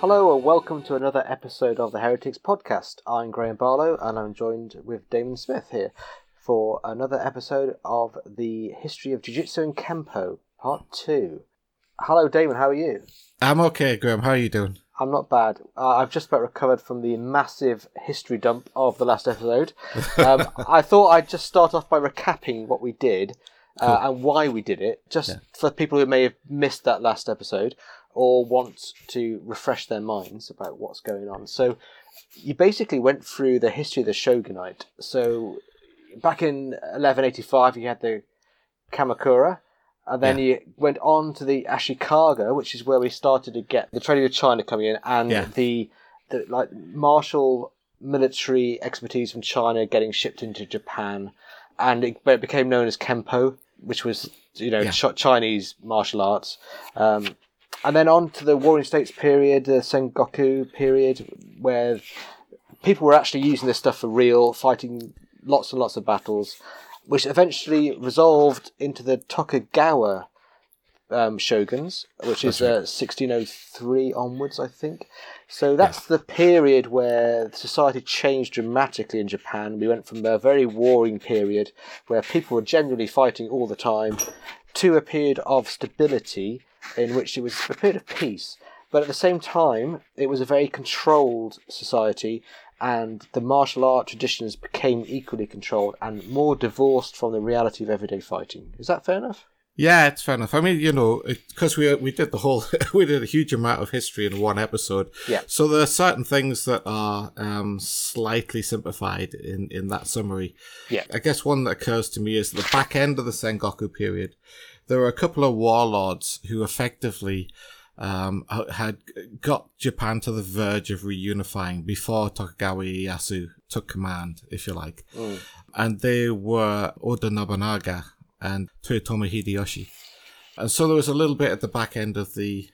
Hello and welcome to another episode of the Heretics Podcast. I'm Graham Barlow and I'm joined with Damon Smith here for another episode of the History of Jiu Jitsu and Kempo, Part 2. Hello, Damon, how are you? I'm okay, Graham. How are you doing? I'm not bad. Uh, I've just about recovered from the massive history dump of the last episode. Um, I thought I'd just start off by recapping what we did uh, Cool. and why we did it, just Yeah. for people who may have missed that last episode or want to refresh their minds about what's going on. So, you basically went through the history of the shogunate. So, back in 1185, you had the Kamakura. And then Yeah. you went on to the Ashikaga, which is where we started to get the trading of China coming in, and Yeah. the, the like martial military expertise from China getting shipped into Japan, and it, it became known as Kempo, which was you know Yeah. Ch- Chinese martial arts. Um, and then on to the Warring States period, the Sengoku period, where people were actually using this stuff for real, fighting lots and lots of battles, which eventually resolved into the Tokugawa um, shoguns, which is uh, 1603 onwards, I think. So that's the period where society changed dramatically in Japan. We went from a very warring period where people were generally fighting all the time to a period of stability in which it was a period of peace. But at the same time, it was a very controlled society, and the martial art traditions became equally controlled and more divorced from the reality of everyday fighting. Is that fair enough? Yeah, it's fair enough. I mean, you know, because we we did the whole we did a huge amount of history in one episode. Yeah. So there are certain things that are um, slightly simplified in in that summary. Yeah. I guess one that occurs to me is the back end of the Sengoku period. There were a couple of warlords who effectively um, had got Japan to the verge of reunifying before Tokugawa Ieyasu took command, if you like. And they were Oda Nobunaga and Toyotomi Hideyoshi. And so there was a little bit at the back end of the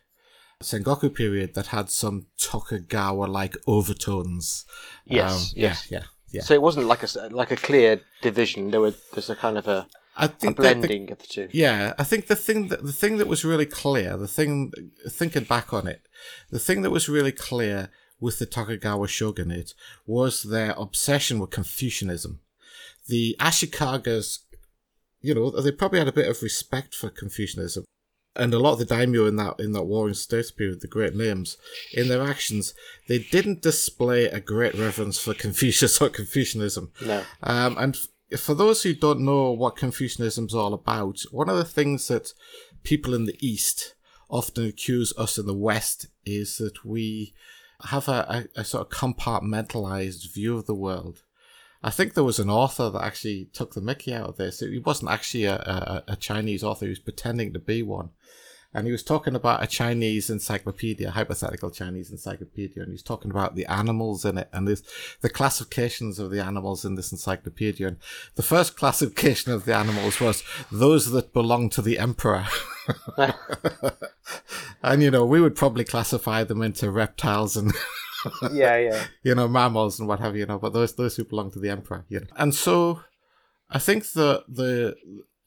Sengoku period that had some Tokugawa like overtones. Yes, Um, yes. Yeah, yeah, yeah. So it wasn't like a like a clear division. There was there's a kind of a, I a think the- blending of the two. Yeah, I think the thing that the thing that was really clear, the thing thinking back on it, the thing that was really clear with the Tokugawa shogunate was their obsession with Confucianism. The Ashikagas, you know, they probably had a bit of respect for Confucianism. And a lot of the daimyo in that in that warring states period, the great names, in their actions, they didn't display a great reverence for Confucius or Confucianism. No. Um, and for those who don't know what Confucianism's all about, one of the things that people in the East often accuse us in the West is that we have a, a, a sort of compartmentalized view of the world. I think there was an author that actually took the mickey out of this. He wasn't actually a, a, a Chinese author, he was pretending to be one. And he was talking about a Chinese encyclopedia, hypothetical Chinese encyclopedia, and he was talking about the animals in it and this, the classifications of the animals in this encyclopedia. And the first classification of the animals was those that belong to the emperor. and, you know, we would probably classify them into reptiles and Yeah, yeah. you know, mammals and what have you, you know, but those those who belong to the emperor, you know. And so I think the the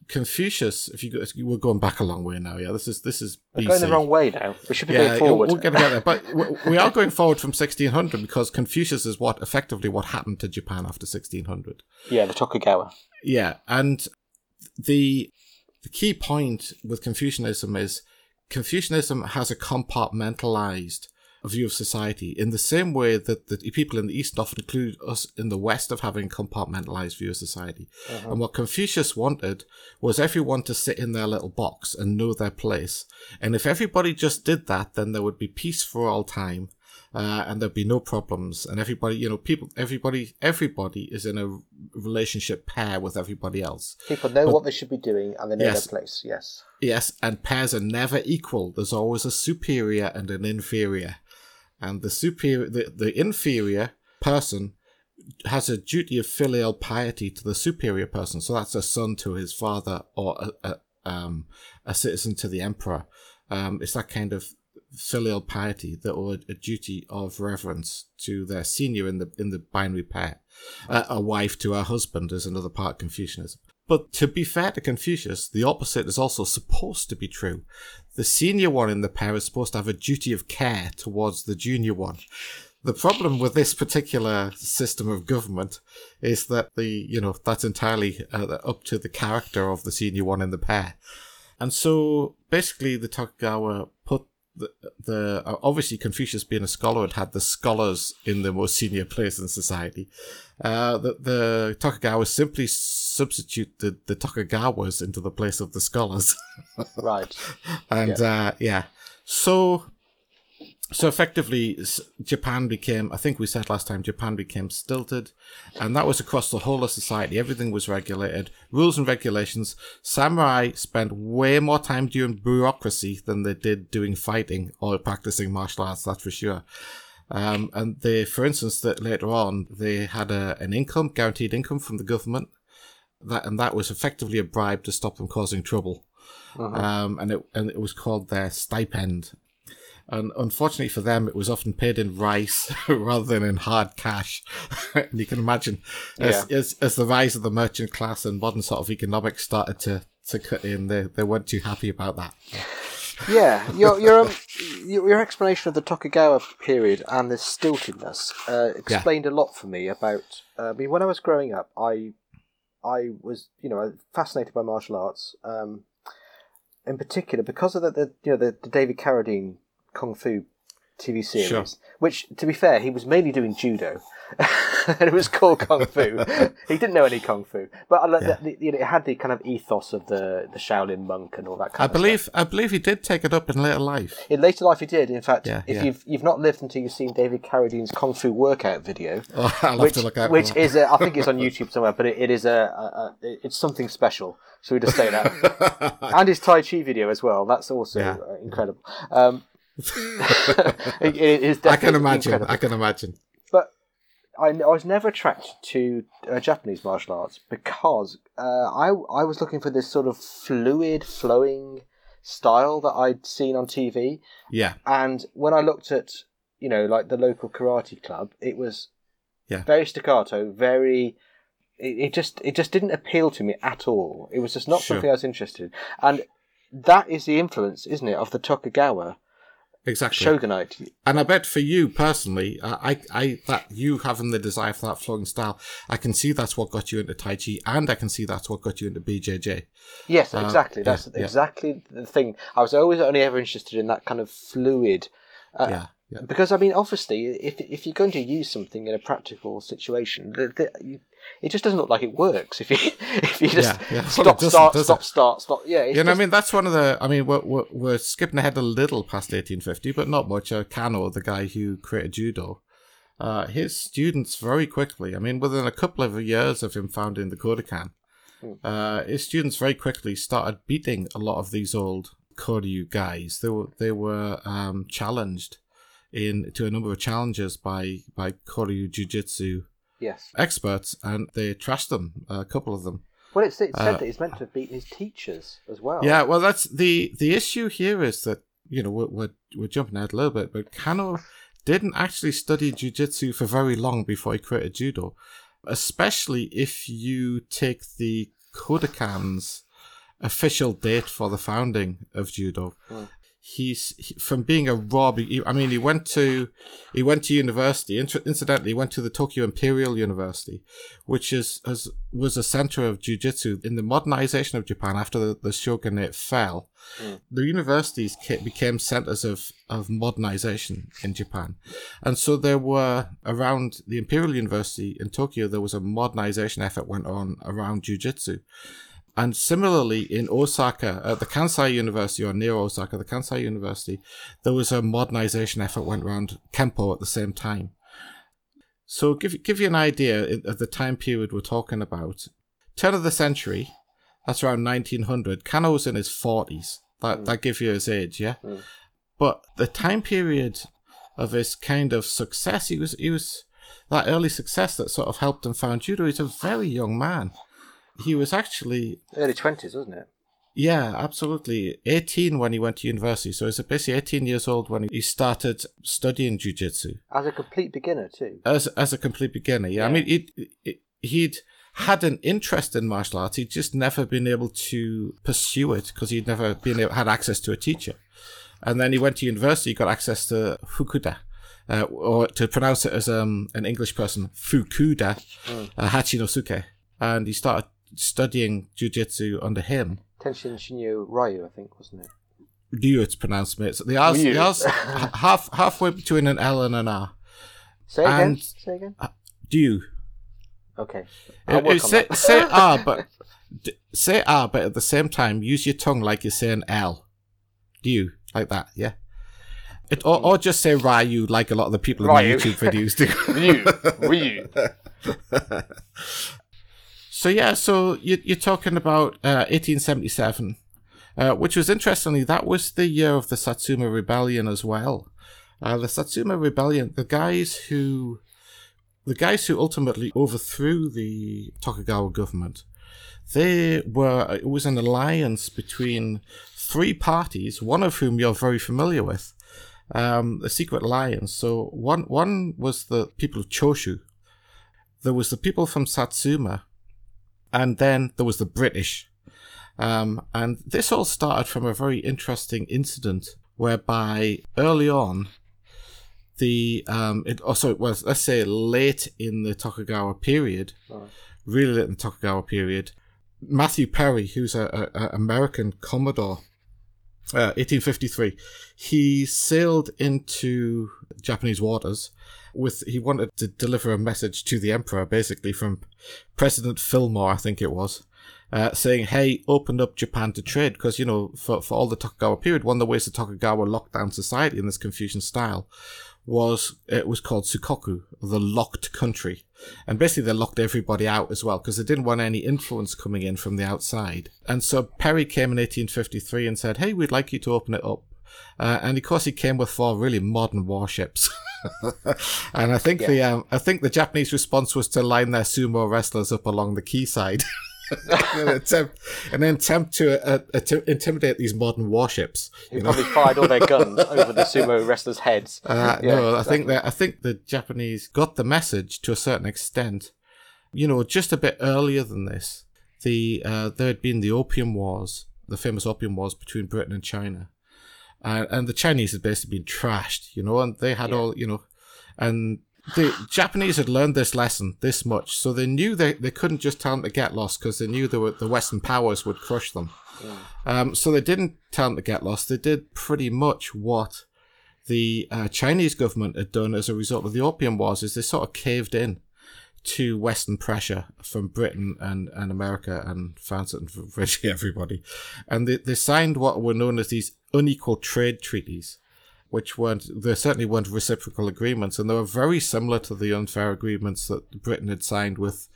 Confucius, if you go, we're going back a long way now, yeah. This is this is We're going the wrong way now. We should be yeah, going forward. we're going to get there, but we- we are going forward from 1600 because Confucius is what effectively what happened to Japan after 1600. Yeah, the Tokugawa. Yeah, and the the key point with Confucianism is Confucianism has a compartmentalized view of society in the same way that the people in the East often include us in the West of having a compartmentalized view of society. And what Confucius wanted was everyone to sit in their little box and know their place. And if everybody just did that, then there would be peace for all time uh, and there'd be no problems. And everybody, you know, people, everybody, everybody is in a relationship pair with everybody else. People know but, what they should be doing and they know yes, their place. Yes. Yes, and pairs are never equal. There's always a superior and an inferior, and the superior, the, the inferior person has a duty of filial piety to the superior person. So that's a son to his father or a, a, um, a citizen to the emperor. Um, it's that kind of filial piety that or a duty of reverence to their senior in the in the binary pair. Uh, a wife to her husband is another part of Confucianism. But to be fair to Confucius, the opposite is also supposed to be true. The senior one in the pair is supposed to have a duty of care towards the junior one. The problem with this particular system of government is that the, you know, that's entirely uh, up to the character of the senior one in the pair. And so basically the Tokugawa put the, the uh, obviously Confucius being a scholar had had the scholars in the most senior place in society. Uh, the, the Tokugawa simply substituted the Tokugawas into the place of the scholars. right. And yeah. Uh, yeah. So so effectively, Japan became, I think we said last time, Japan became stilted, and that was across the whole of society. Everything was regulated, rules and regulations. Samurai spent way more time doing bureaucracy than they did doing fighting or practicing martial arts, that's for sure. Um, and they, for instance, that later on, they had a, an income, guaranteed income from the government, that and that was effectively a bribe to stop them causing trouble. Uh-huh. Um, and it and it was called their stipend, and unfortunately for them, it was often paid in rice rather than in hard cash. and you can imagine, as, yeah. as, as the rise of the merchant class and modern sort of economics started to, to cut in, they, they weren't too happy about that. yeah, your your, um, your explanation of the Tokugawa period and the stiltedness uh, explained yeah. a lot for me about. Uh, I mean, when I was growing up, I I was you know fascinated by martial arts. Um, in particular, because of the, the you know the, the David Carradine kung fu TV series, sure. which, to be fair, he was mainly doing judo, and it was called kung fu. he didn't know any kung fu, but yeah. the, the, you know, it had the kind of ethos of the the Shaolin monk and all that. kind I of believe stuff. I believe he did take it up in later life. In later life, he did. In fact, yeah, if yeah. you've you've not lived until you've seen David Carradine's kung fu workout video, oh, which, which is a, I think it's on YouTube somewhere, but it, it is a, a, a, it's something special. So we just say that, and his Tai Chi video as well. That's also incredible. Um, it, it is I can imagine. Incredible. I can imagine. But I, I was never attracted to uh, Japanese martial arts because uh, I I was looking for this sort of fluid, flowing style that I'd seen on TV. Yeah. And when I looked at you know like the local karate club, it was yeah very staccato, very. It, just it just didn't appeal to me at all. It was just not sure. something I was interested in, and that is the influence, isn't it, of the Tokugawa exactly shogunate. And I bet for you personally, I, I, that you having the desire for that flowing style, I can see that's what got you into Tai Chi, and I can see that's what got you into BJJ. Yes, uh, exactly. That's yeah, exactly yeah. the thing. I was always only ever interested in that kind of fluid. Uh, yeah. Yeah. Because I mean, obviously, if if you're going to use something in a practical situation, the, the, you, it just doesn't look like it works if you if you just yeah, yeah. stop, well, start, stop, start, stop. Yeah, you know, I mean, that's one of the. I mean, we're, we're, we're skipping ahead a little past 1850, but not much. Uh, Kano, the guy who created judo, uh, his students very quickly. I mean, within a couple of years of him founding the Kodokan, hmm. uh, his students very quickly started beating a lot of these old Koryu guys. They were they were um, challenged in to a number of challenges by by Koryu Jiu-Jitsu yes. experts, and they trashed them. A couple of them. Well, it's, it said uh, that he's meant to have beaten his teachers as well. Yeah, well, that's the the issue here is that you know we're we're, we're jumping ahead a little bit, but Kano didn't actually study jujitsu for very long before he created judo, especially if you take the Kodokan's official date for the founding of judo. Hmm he's he, from being a raw. I mean, he went to he went to university. Incidentally, he went to the Tokyo Imperial University, which is as was a center of jujitsu in the modernization of Japan after the, the shogunate fell. Mm. The universities became centers of of modernization in Japan, and so there were around the Imperial University in Tokyo. There was a modernization effort went on around jujitsu And similarly, in Osaka, at the Kansai University, or near Osaka, the Kansai University, there was a modernization effort went around Kempo at the same time. So, give give you an idea of the time period we're talking about. Turn of the century, that's around 1900. Kano was in his 40s. That that gives you his age, yeah. Mm. But the time period of his kind of success, he was he was that early success that sort of helped him found judo. He's a very young man. He was actually Early 20s, wasn't it? yeah, absolutely. 18 when he went to university. So he's basically 18 years old when he started studying jiu-jitsu As a complete beginner, too. as as a complete beginner. Yeah, I mean, it, it, he'd had an interest in martial arts. He'd just never been able to pursue it because he'd never been able, had access to a teacher. And then he went to university, got access to Fukuda. Uh, or to pronounce it as um, an English person, Fukuda, uh, Hachinosuke. And he started studying jiu-jitsu under him. Tenshin Shinyo Ryu, I think, wasn't it? Ryu, it's pronounced, mate. So the R's, the R's half, halfway between an L and an R. Say again. And- Say again. Ryu. Okay. Uh, uh, say, say R, but d- say R, but at the same time, use your tongue like you're saying L. Do you like that, yeah. It, or, or just say Ryu, like a lot of the people in my Ryu. YouTube videos do. Ryu. Ryu. so yeah, so you, you're talking about uh, 1877, uh, which was interestingly that was the year of the Satsuma Rebellion as well. Uh, the Satsuma Rebellion, the guys who, the guys who ultimately overthrew the Tokugawa government, they were it was an alliance between three parties, one of whom you're very familiar with, um, the Secret Alliance. So one one was the people of Choshu, there was the people from Satsuma, and then there was the British. Um, and this all started from a very interesting incident whereby early on, the um, it also it was let's say late in the Tokugawa period, Right. really late in the Tokugawa period, Matthew Perry, who's a, a, a American commodore, uh, 1853, he sailed into Japanese waters with he wanted to deliver a message to the emperor, basically from President Fillmore, I think it was, uh, saying, "Hey, open up Japan to trade," because you know, for for all the Tokugawa period, one of the ways the Tokugawa locked down society in this Confucian style was it was called Sakoku, the locked country, and basically they locked everybody out as well because they didn't want any influence coming in from the outside. And so Perry came in 1853 and said, "Hey, we'd like you to open it up." Uh, and of course, he came with four really modern warships. and I think the um, I think the Japanese response was to line their sumo wrestlers up along the quayside. an attempt, attempt to, uh, uh, intimidate these modern warships. Who probably fired all their guns over the sumo wrestlers' heads. Uh, Yeah, no, I think that I think the Japanese got the message to a certain extent. You know, just a bit earlier than this, the uh, there had been the Opium Wars, the famous Opium Wars between Britain and China, uh, and the Chinese had basically been trashed. You know, and they had Yeah. all you know, and the Japanese had learned this lesson this much, so they knew they, they couldn't just tell them to get lost because they knew they were, the Western powers would crush them. Um, so they didn't tell them to get lost. They did pretty much what the uh, Chinese government had done as a result of the Opium Wars is they sort of caved in to Western pressure from Britain and, and America and France and virtually everybody. And they, they signed what were known as these unequal trade treaties, which weren't, there certainly weren't reciprocal agreements. And they were very similar to the unfair agreements that Britain had signed with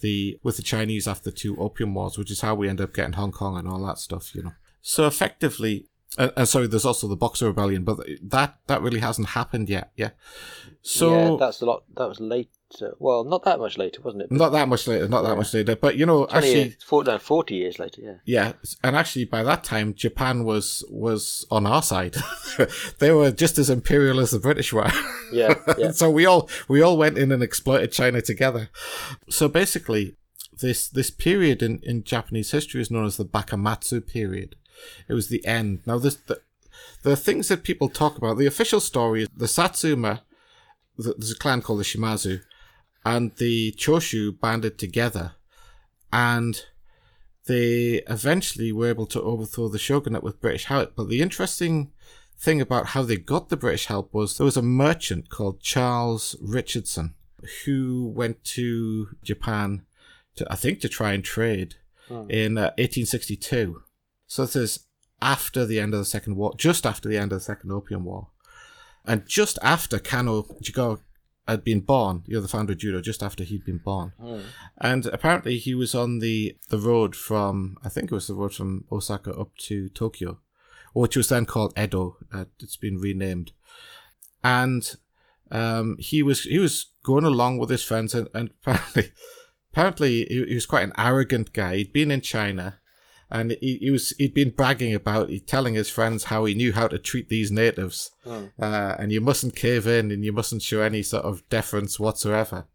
the, with the Chinese after the two Opium Wars, which is how we end up getting Hong Kong and all that stuff, you know. So effectively, and, and sorry, there's also the Boxer Rebellion, but that that really hasn't happened yet. Yeah. So yeah, that's a lot. That was Well, not that much later, wasn't it? not that much later, not that much later, but you know, actually, years, 40, 40 years later, yeah. yeah, and actually by that time, Japan was was on our side. they were just as imperial as the British were. Yeah, yeah. so we all we all went in and exploited China together. So basically, this this period in, in Japanese history is known as the Bakumatsu period. It was the end. Now, this the, the things that people talk about. The official story is the Satsuma. There's a clan called the Shimazu, and the Choshu banded together, and they eventually were able to overthrow the shogunate with British help. But the interesting thing about how they got the British help was there was a merchant called Charles Richardson who went to Japan to, I think, to try and trade. in uh, 1862. So this is after the end of the Second War, just after the end of the Second Opium War, and just after Kano Jigoro had been born. You know, the founder of judo, just after he'd been born, and apparently he was on the the road from I think it was the road from Osaka up to Tokyo, which was then called Edo. Uh, it's been renamed, and um, he was he was going along with his friends, and, and apparently, apparently he, he was quite an arrogant guy. He'd been in China, and he, he was he'd been bragging about he telling his friends how he knew how to treat these natives, uh, and you mustn't cave in, and you mustn't show any sort of deference whatsoever.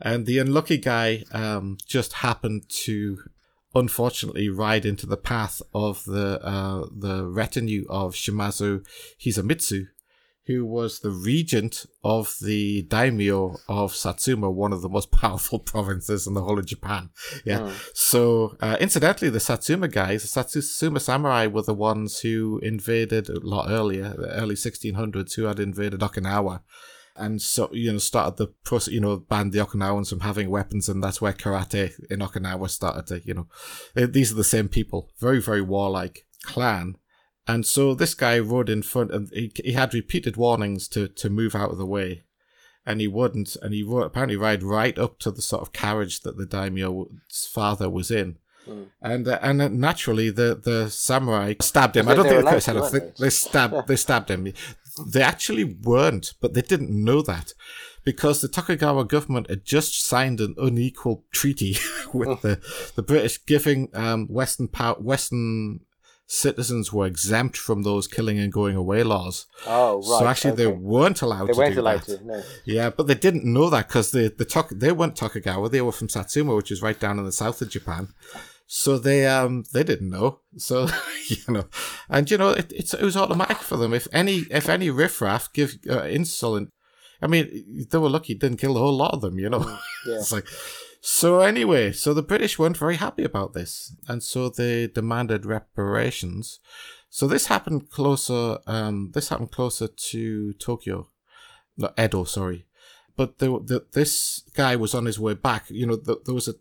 And the unlucky guy um, just happened to, unfortunately, ride into the path of the uh, the retinue of Shimazu Hisamitsu, who was the regent of the daimyo of Satsuma, one of the most powerful provinces in the whole of Japan. Yeah. So, uh, incidentally, the Satsuma guys, the Satsuma samurai, were the ones who invaded a lot earlier, the early 1600s, who had invaded Okinawa. And so, you know, started the process, you know, banned the Okinawans from having weapons, and that's where karate in Okinawa started to, you know, uh, these are the same people, very, very warlike clan. And so this guy rode in front, and he, he had repeated warnings to, to move out of the way, and he wouldn't. And he rode, apparently ride right up to the sort of carriage that the daimyo's father was in. And uh, and uh, naturally, the, the samurai stabbed him. I don't think they could have allowed said to, it. weren't They, they stabbed. They stabbed him. They actually weren't, but they didn't know that because the Tokugawa government had just signed an unequal treaty with the the British, giving um, Western pow- Western citizens were exempt from those killing and going away laws. Oh, right. so actually, they weren't allowed They to weren't do allowed that. to, no. Yeah, but they didn't know that because the the Tok- they weren't Tokugawa. They were from Satsuma, which is right down in the south of Japan. So they um they didn't know. So you know, and you know it, it's it was automatic for them. If any if any riffraff give uh, insolent, I mean they were lucky it didn't kill a whole lot of them. You know, yeah. it's like so anyway. So the British weren't very happy about this, and so they demanded reparations. So this happened closer. Um, this happened closer to Tokyo, no Edo. Sorry, but the, the, this guy was on his way back. You know, the, there was a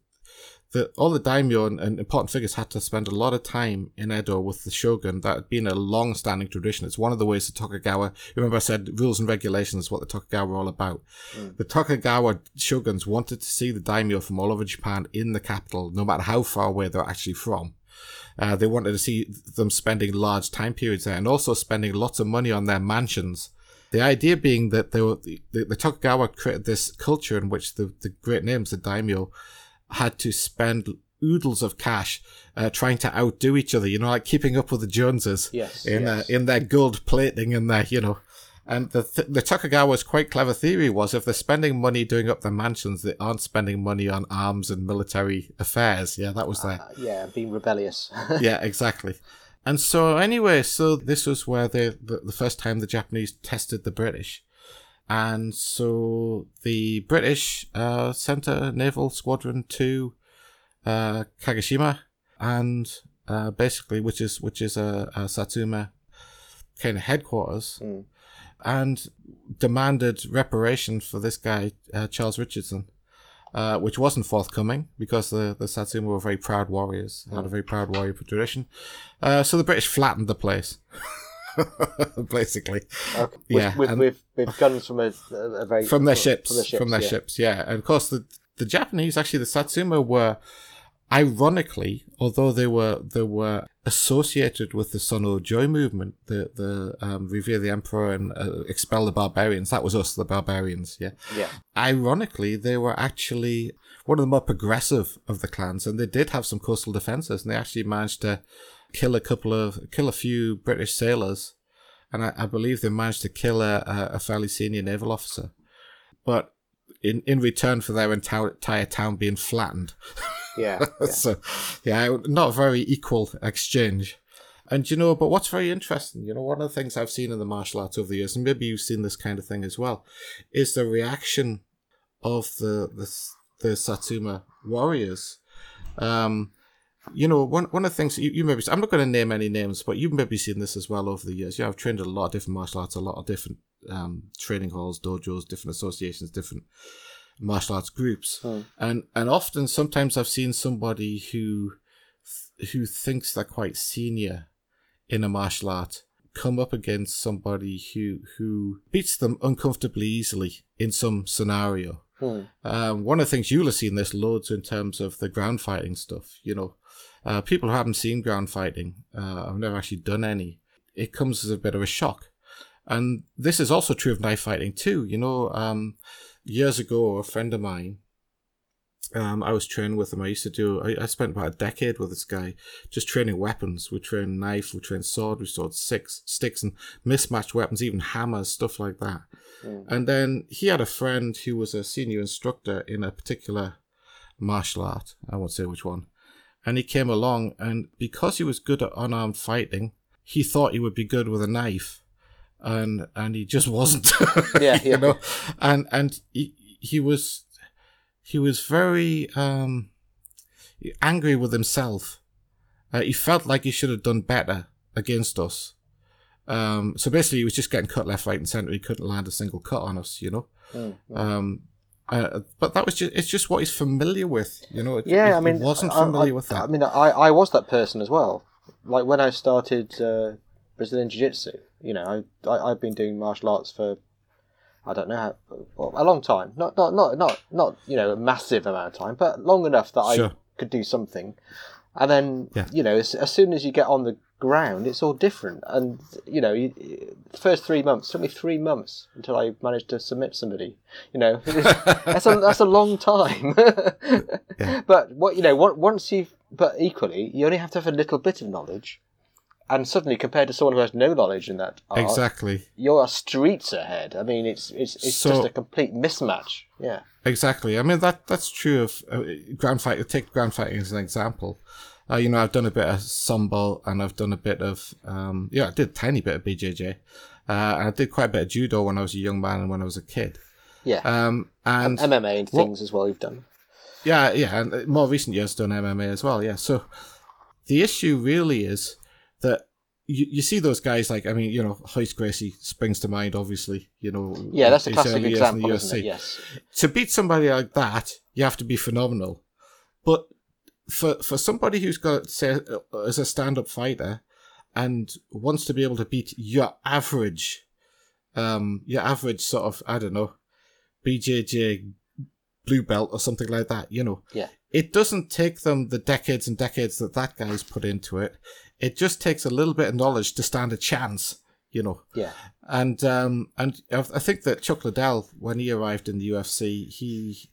the all the daimyo and, and important figures had to spend a lot of time in Edo with the shogun. That had been a long-standing tradition. It's one of the ways the Tokugawa. Remember, I said rules and regulations is what the Tokugawa were all about. The Tokugawa shoguns wanted to see the daimyo from all over Japan in the capital, no matter how far away they're actually from. Uh, they wanted to see them spending large time periods there and also spending lots of money on their mansions. The idea being that they were, the, the Tokugawa created this culture in which the, the great names, the daimyo, had to spend oodles of cash uh, trying to outdo each other, you know, like keeping up with the Joneses Yes, in, yes. Uh, in their gold plating and their, you know. And the, th- the Tokugawa's quite clever theory was if they're spending money doing up their mansions, they aren't spending money on arms and military affairs. Yeah, that was their. Uh, yeah, being rebellious. yeah, exactly. And so, anyway, so this was where they, the, the first time the Japanese tested the British. And so the British uh, sent a naval squadron to uh, Kagoshima, and uh, basically, which is which is a, a Satsuma kind of headquarters, Mm. and demanded reparation for this guy uh, Charles Richardson, uh, which wasn't forthcoming because the the Satsuma were very proud warriors, had a very proud warrior tradition. Uh, so the British flattened the place. Basically. With, Yeah, with, with, with guns from a, a very from their ships, From their ships. from their yeah. ships, yeah. And of course, the the Japanese, actually, the Satsuma were, ironically, although they were they were associated with the Sonno Joi movement, the the um, revere the emperor and uh, expel the barbarians. That was us, the barbarians. Yeah. Yeah. Ironically, they were actually one of the more progressive of the clans, and they did have some coastal defenses, and they actually managed to kill a couple of kill a few British sailors, and I, I believe they managed to kill a, a, fairly senior naval officer. But in in return for their entire, entire town being flattened, Yeah. yeah. so yeah, not a very equal exchange. And you know, but what's very interesting, you know, one of the things I've seen in the martial arts over the years, and maybe you've seen this kind of thing as well, is the reaction of the the, the Satsuma warriors. Um, you know, one one of the things you, you maybe I'm not going to name any names, but you've maybe seen this as well over the years. Yeah, I've trained at a lot of different martial arts, a lot of different um, training halls, dojos, different associations, different martial arts groups, and and often sometimes I've seen somebody who who thinks they're quite senior in a martial art come up against somebody who who beats them uncomfortably easily in some scenario. Hmm. Um, one of the things you'll have seen this loads in terms of the ground fighting stuff. You know, uh, people who haven't seen ground fighting, uh, I've never actually done any. It comes as a bit of a shock, and this is also true of knife fighting too. You know, um, years ago, a friend of mine um, I was training with him. I used to do. I, I spent about a decade with this guy, just training weapons. We trained knife, we trained sword, we stored six sticks and mismatched weapons, even hammers, stuff like that. Mm. And then he had a friend who was a senior instructor in a particular martial art. I won't say which one. And he came along, and because he was good at unarmed fighting, he thought he would be good with a knife, and and he just wasn't. Yeah, you know, and and he he was he was very um, angry with himself. Uh, he felt like he should have done better against us. Um, so basically, he was just getting cut left, right, and centre. He couldn't land a single cut on us, you know. Mm, mm. Um, uh, but that was just—it's just what he's familiar with, you know. It, yeah, it- I mean, wasn't I- familiar I, with that. I mean, I, I was that person as well. Like when I started uh, Brazilian Jiu Jitsu, you know, I, I I've been doing martial arts for I don't know how a long time. Not not not not not you know a massive amount of time, but long enough that Sure. I could do something. And then Yeah. you know, as, as soon as you get on the ground, it's all different. And you know, you, the first three months took me three months until I managed to submit somebody. You know, that's a that's a long time. Yeah. But what you know, on- once you've but equally, you only have to have a little bit of knowledge. And suddenly, compared to someone who has no knowledge in that art, exactly, you're streets ahead. I mean, it's it's it's So- just a complete mismatch. Yeah. exactly. I mean that that's true of uh, ground fighting. Take ground fighting as an example. Uh, you know, I've done a bit of sambo and I've done a bit of um, yeah, I did a tiny bit of BJJ. Uh, and I did quite a bit of judo when I was a young man and when I was a kid. Yeah. Um, and MMA and what- things as well. You've done. Yeah, yeah, and uh, more recent years done MMA as well. Yeah, so the issue really is that you, you see those guys like I mean you know Royce Gracie springs to mind obviously you know Yeah, that's a classic in the example, it? Yes. To beat somebody like that, you have to be phenomenal. But for for somebody who's got say uh, as a stand up fighter and wants to be able to beat your average, um, your average sort of I don't know, BJJ blue belt or something like that, you know, Yeah. it doesn't take them the decades and decades that that guy's put into it. It just takes a little bit of knowledge to stand a chance, you know. Yeah. And um, and I think that Chuck Liddell, when he arrived in the UFC, he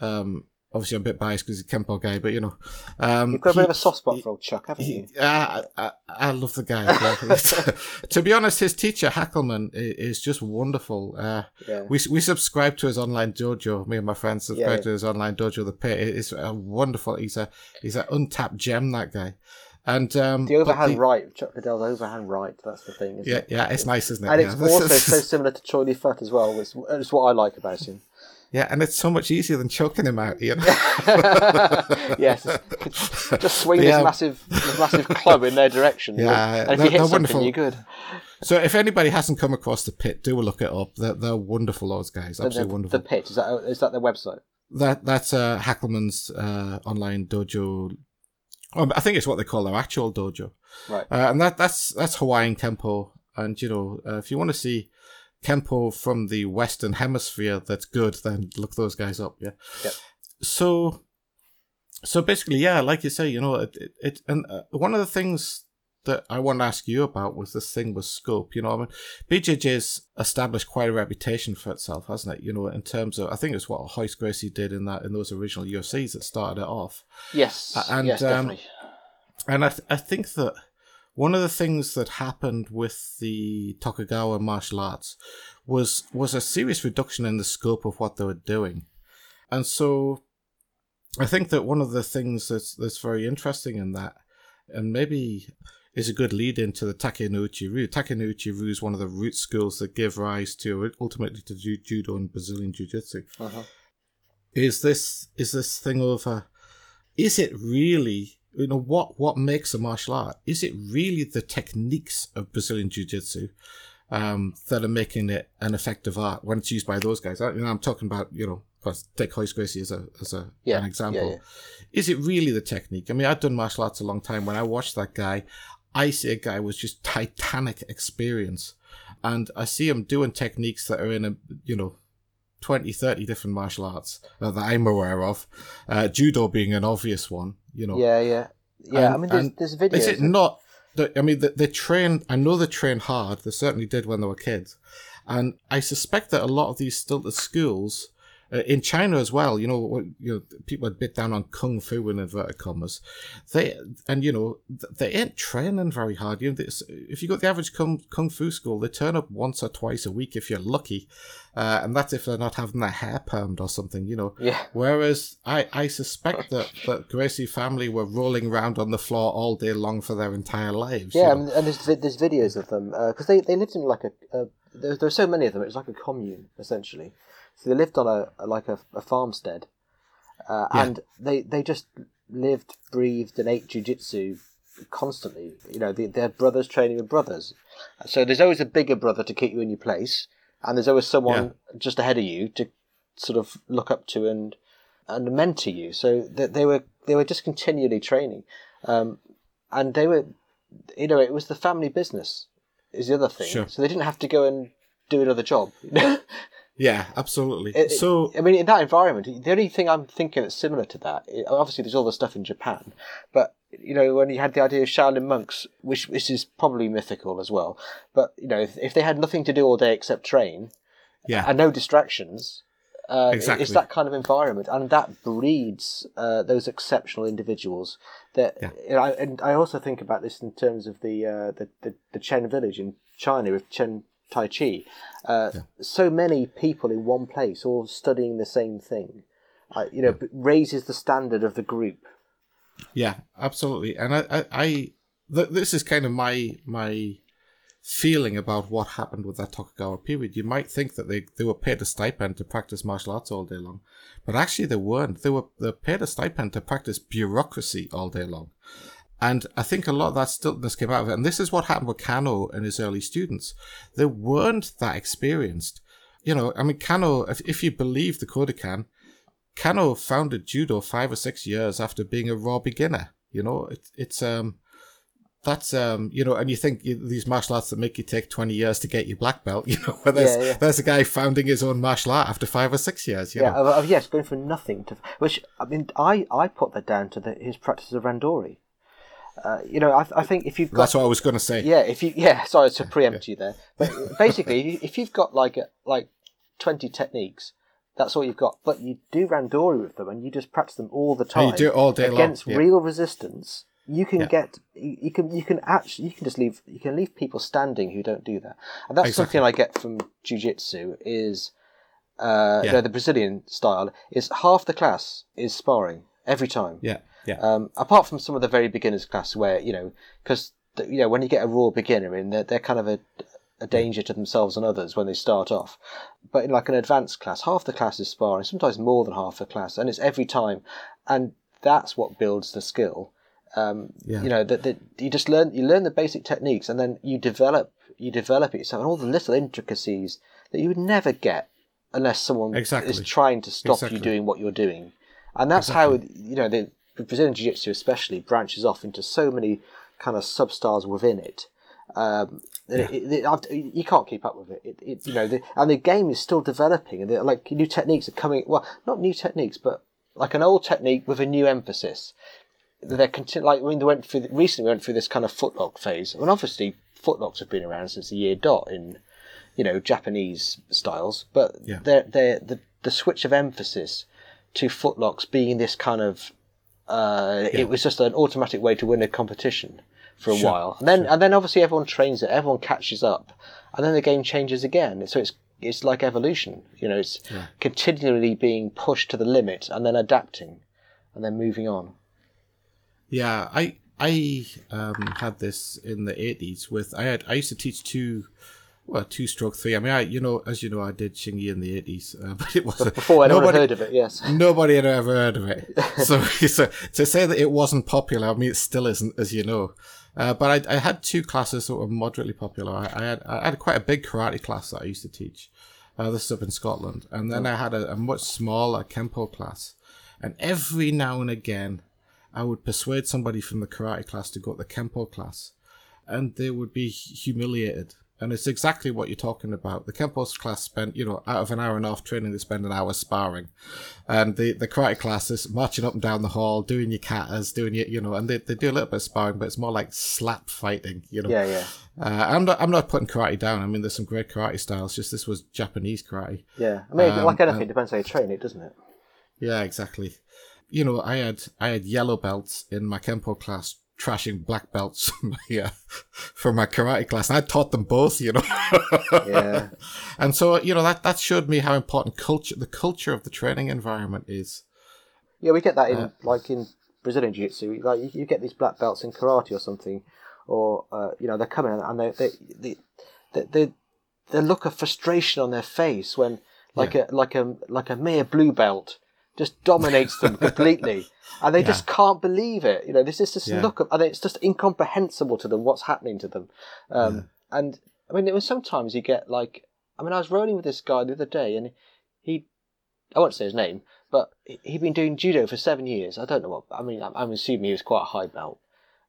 um, obviously I'm a bit biased because he's a Kempo guy, but you know, um, You've got a bit of a soft spot for old Chuck, haven't you? he- I, I, I love the guy. to be honest, his teacher Hackleman is just wonderful. Uh, Yeah. we we subscribe to his online dojo. Me and my friends subscribe Yeah, yeah. to his online dojo. The pit It's a wonderful. He's a he's an untapped gem. That guy. And um, The overhand the- right, Chuck Liddell's overhand right. That's the thing. Isn't Yeah, it? yeah, it's nice, isn't it? And yeah. it's also so similar to Lee Futt as well. It's, it's what I like about him. yeah, and it's so much easier than choking him out. You know? yes, just swing Yeah. this massive, this massive club in their direction. Yeah, and if you hit something, wonderful. you're good. so if anybody hasn't come across the pit, do a look it up. They're, they're wonderful. Those guys, absolutely the, wonderful. the pit is that is that their website? That that's uh, Hackleman's uh, online dojo. I think it's what they call their actual dojo, Right. uh, and that that's that's Hawaiian kempo. And you know, uh, if you want to see kempo from the Western Hemisphere, that's good. Then look those guys up. Yeah. Yep. So, so basically, yeah, like you say, you know, it, it, it and uh, one of the things that I want to ask you about was this thing with scope. You know, I mean, BJJ's established quite a reputation for itself, hasn't it? You know, in terms of, I think it's what Royce Gracie did in that in those original UFCs that started it off. Yes. And, yes, um. And I, th- I think that one of the things that happened with the Tokugawa martial arts was was a serious reduction in the scope of what they were doing, and so I think that one of the things that's that's very interesting in that, and maybe is a good lead into the Takenouchi Ryu. Takenouchi Ryu is one of the root schools that give rise to ultimately to judo and Brazilian Jiu Jitsu Uh-huh. is this is this thing over is it really you know what what makes a martial art is it really the techniques of brazilian jiu-jitsu um, that are making it an effective art when it's used by those guys I, you know, i'm talking about you know but take Royce Gracie as a as a Yeah, an example. yeah, yeah. Is it really the technique? I mean, I've done martial arts a long time. When I watched that guy, I see a guy with just titanic experience, and I see him doing techniques that are in a you know 20, 30 different martial arts uh, that I'm aware of. Uh, judo being an obvious one, you know. Yeah, yeah, yeah. I mean, there's, and there's videos. Is it not? I mean, they, they train. I know they train hard. They certainly did when they were kids, and I suspect that a lot of these stilted schools uh, in China as well. You know, you know, people are bit down on kung fu in inverted commas. They and you know they ain't training very hard. You know, this, if you got the average kung kung fu school, they turn up once or twice a week if you're lucky, uh, and that's if they're not having their hair permed or something. You know, Yeah. Whereas I, I suspect that that Gracie family were rolling around on the floor all day long for their entire lives. you Yeah, know. and, there's there's videos of them because they, they lived in like a, a there there are so many of them. It was like a commune essentially. So they lived on a, a like a, a farmstead, uh, Yeah. and they they just lived, breathed, and ate jujitsu constantly. You know, they, they had brothers training with brothers. So there's always a bigger brother to keep you in your place, and there's always someone just ahead of you to sort of look up to and and mentor you. So they, they were they were just continually training, um, and they were, you know, it was the family business is the other thing. Sure. So they didn't have to go and do another job. yeah, absolutely. It- so I mean, in that environment, the only thing I'm thinking that's similar to that, obviously, there's all the stuff in Japan, but you know, when you had the idea of Shaolin monks, which which is probably mythical as well, but you know, if, if they had nothing to do all day except train yeah, and no distractions, uh, Exactly. it's that kind of environment, and that breeds uh, those exceptional individuals. That Yeah. you know, I- and I also think about this in terms of the uh, the, the the Chen village in China with Chen Tai Chi. Uh, So many people in one place, all studying the same thing. Uh, you know, b- raises the standard of the group. yeah, absolutely. And I, I, I th- this is kind of my my feeling about what happened with that Tokugawa period. You might think that they, they were paid a stipend to practice martial arts all day long, but actually they weren't. They were they were paid a stipend to practice bureaucracy all day long. And I think a lot of that stiltness came out of it. And this is what happened with Kano and his early students. They weren't that experienced. You know, I mean, Kano, if, if you believe the Kodokan, Kano founded judo five or six years after being a raw beginner. You know, it, it's um, that's um, you know, and you think you, these martial arts that make you take twenty years to get your black belt. You know, where there's Yeah, yeah. there's a guy founding his own martial art after five or six years. You Yeah, know? of- yes, going from nothing to which I mean, I I put that down to the, his practice of randori. Uh, you know, I, I think if you've got that's what I was going to say. Yeah, if you yeah, sorry to preempt you there, but basically, if you've got like a, like twenty techniques, that's all you've got. But you do randori with them, and you just practice them all the And time. you do it all day long, against yeah. real resistance. You can Yeah. get you, can you can actually you can just leave you can leave people standing who don't do that, and that's Exactly. something I get from jujitsu is. Uh, Yeah. you know, the Brazilian style is half the class is sparring every time. yeah, yeah. Um, apart from some of the very beginners class where you know, because you know when you get a raw beginner in, they're, they're kind of a, a danger to themselves and others when they start off. But in like an advanced class, half the class is sparring, sometimes more than half the class, and it's every time, and that's what builds the skill. Um, Yeah. You know that, that you just learn you learn the basic techniques, and then you develop you develop it yourself, and all the little intricacies that you would never get unless someone Exactly. is trying to stop Exactly. you doing what you're doing. And that's how you know the Brazilian Jiu Jitsu especially branches off into so many kind of substyles within it. Um, that it, it, I've- you can't keep up with it. it, it you know, the, and the game is still developing, and like new techniques are coming. Well, not new techniques, but like an old technique with a new emphasis. They're continu- like I mean, they went through recently we went through this kind of footlock phase. I mean, obviously, footlocks have been around since the year dot in you know Japanese styles, but Yeah. they're, they're, the the switch of emphasis to footlocks being this kind of uh, it was just an automatic way to win a competition for a Sure, while, and then and then obviously everyone trains it, everyone catches up, and then the game changes again. So it's it's like evolution, you know, it's continually being pushed to the limit and then adapting, and then moving on. Yeah, I I um, had this in the eighties with I had I used to teach two, well two stroke three. I mean I you know as you know I did Shingi in the eighties, uh, but it was Before anyone nobody, had heard of it, yes. Nobody had ever heard of it. so, so to say that it wasn't popular, I mean it still isn't, as you know. Uh, but I, I had two classes that were moderately popular. I, I had I had quite a big karate class that I used to teach. Uh, this is up in Scotland. And then I had a, a much smaller Kempo class. And every now and again, I would persuade somebody from the karate class to go to the Kempo class. And they would be humiliated. And it's exactly what you're talking about. The Kempo class spent, you know, out of an hour and a half training, they spend an hour sparring. And the, the karate class is marching up and down the hall, doing your katas, doing your, you know, and they, they do a little bit of sparring, but it's more like slap fighting, you know. Yeah, yeah. Uh, I'm not. I'm not putting karate down. I mean, there's some great karate styles. Just this was Japanese karate. Yeah. I mean, Um, like anything, uh, it depends how you train it, doesn't it? Yeah, exactly. You know, I had I had yellow belts in my kempo class, trashing black belts from my uh, from my karate class, and I taught them both. You know. Yeah. and so you know that that showed me how important culture, the culture of the training environment is. Yeah, we get that in Uh, like in Brazilian Jiu-Jitsu. Like you, you get these black belts in karate or something, or uh, you know they're coming and they they they they, they the look of frustration on their face when like a like a like a mere blue belt just dominates them completely, and they just can't believe it. You know, this is just Yeah. look of, and it's just incomprehensible to them what's happening to them. Um, And I mean, it was sometimes you get like, I mean, I was rolling with this guy the other day, and he I won't say his name, but he- he'd been doing judo for seven years. I don't know what. I mean, I'm, I'm assuming he was quite a high belt.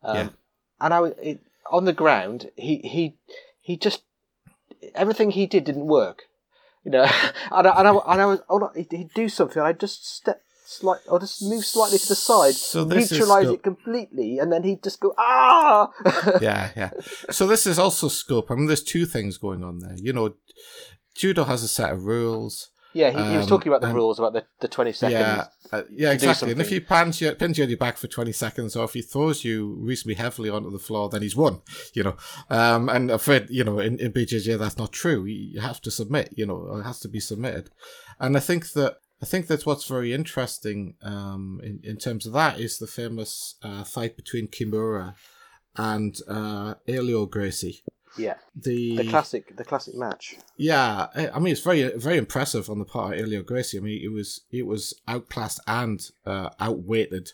Um, Yeah. And I was it, on the ground. He he he just everything he did didn't work. You know, and I, and I, and I was oh he'd, do something. I would just step slight or just move slightly to the side, So neutralize it completely, and then he'd just go ah. yeah, yeah. So this is also scope. I mean, there's two things going on there. You know, judo has a set of rules. Yeah, he, he was Um, talking about the and- rules about the, the twenty seconds. Yeah, uh, yeah, exactly. And if he pins you, pins you on your back for 20 seconds, or if he throws you reasonably heavily onto the floor, then he's won, you know. Um, and afraid, you know, in, in BJJ, that's not true. You have to submit, you know, it has to be submitted. And I think that, I think that's what's very interesting, um, in, in terms of that is the famous, uh, fight between Kimura and, uh, Helio Gracie. Yeah, The, the classic the classic match. yeah, I mean it's very very impressive on the part of Helio Gracie. I mean it was it was outclassed and uh, outweighted,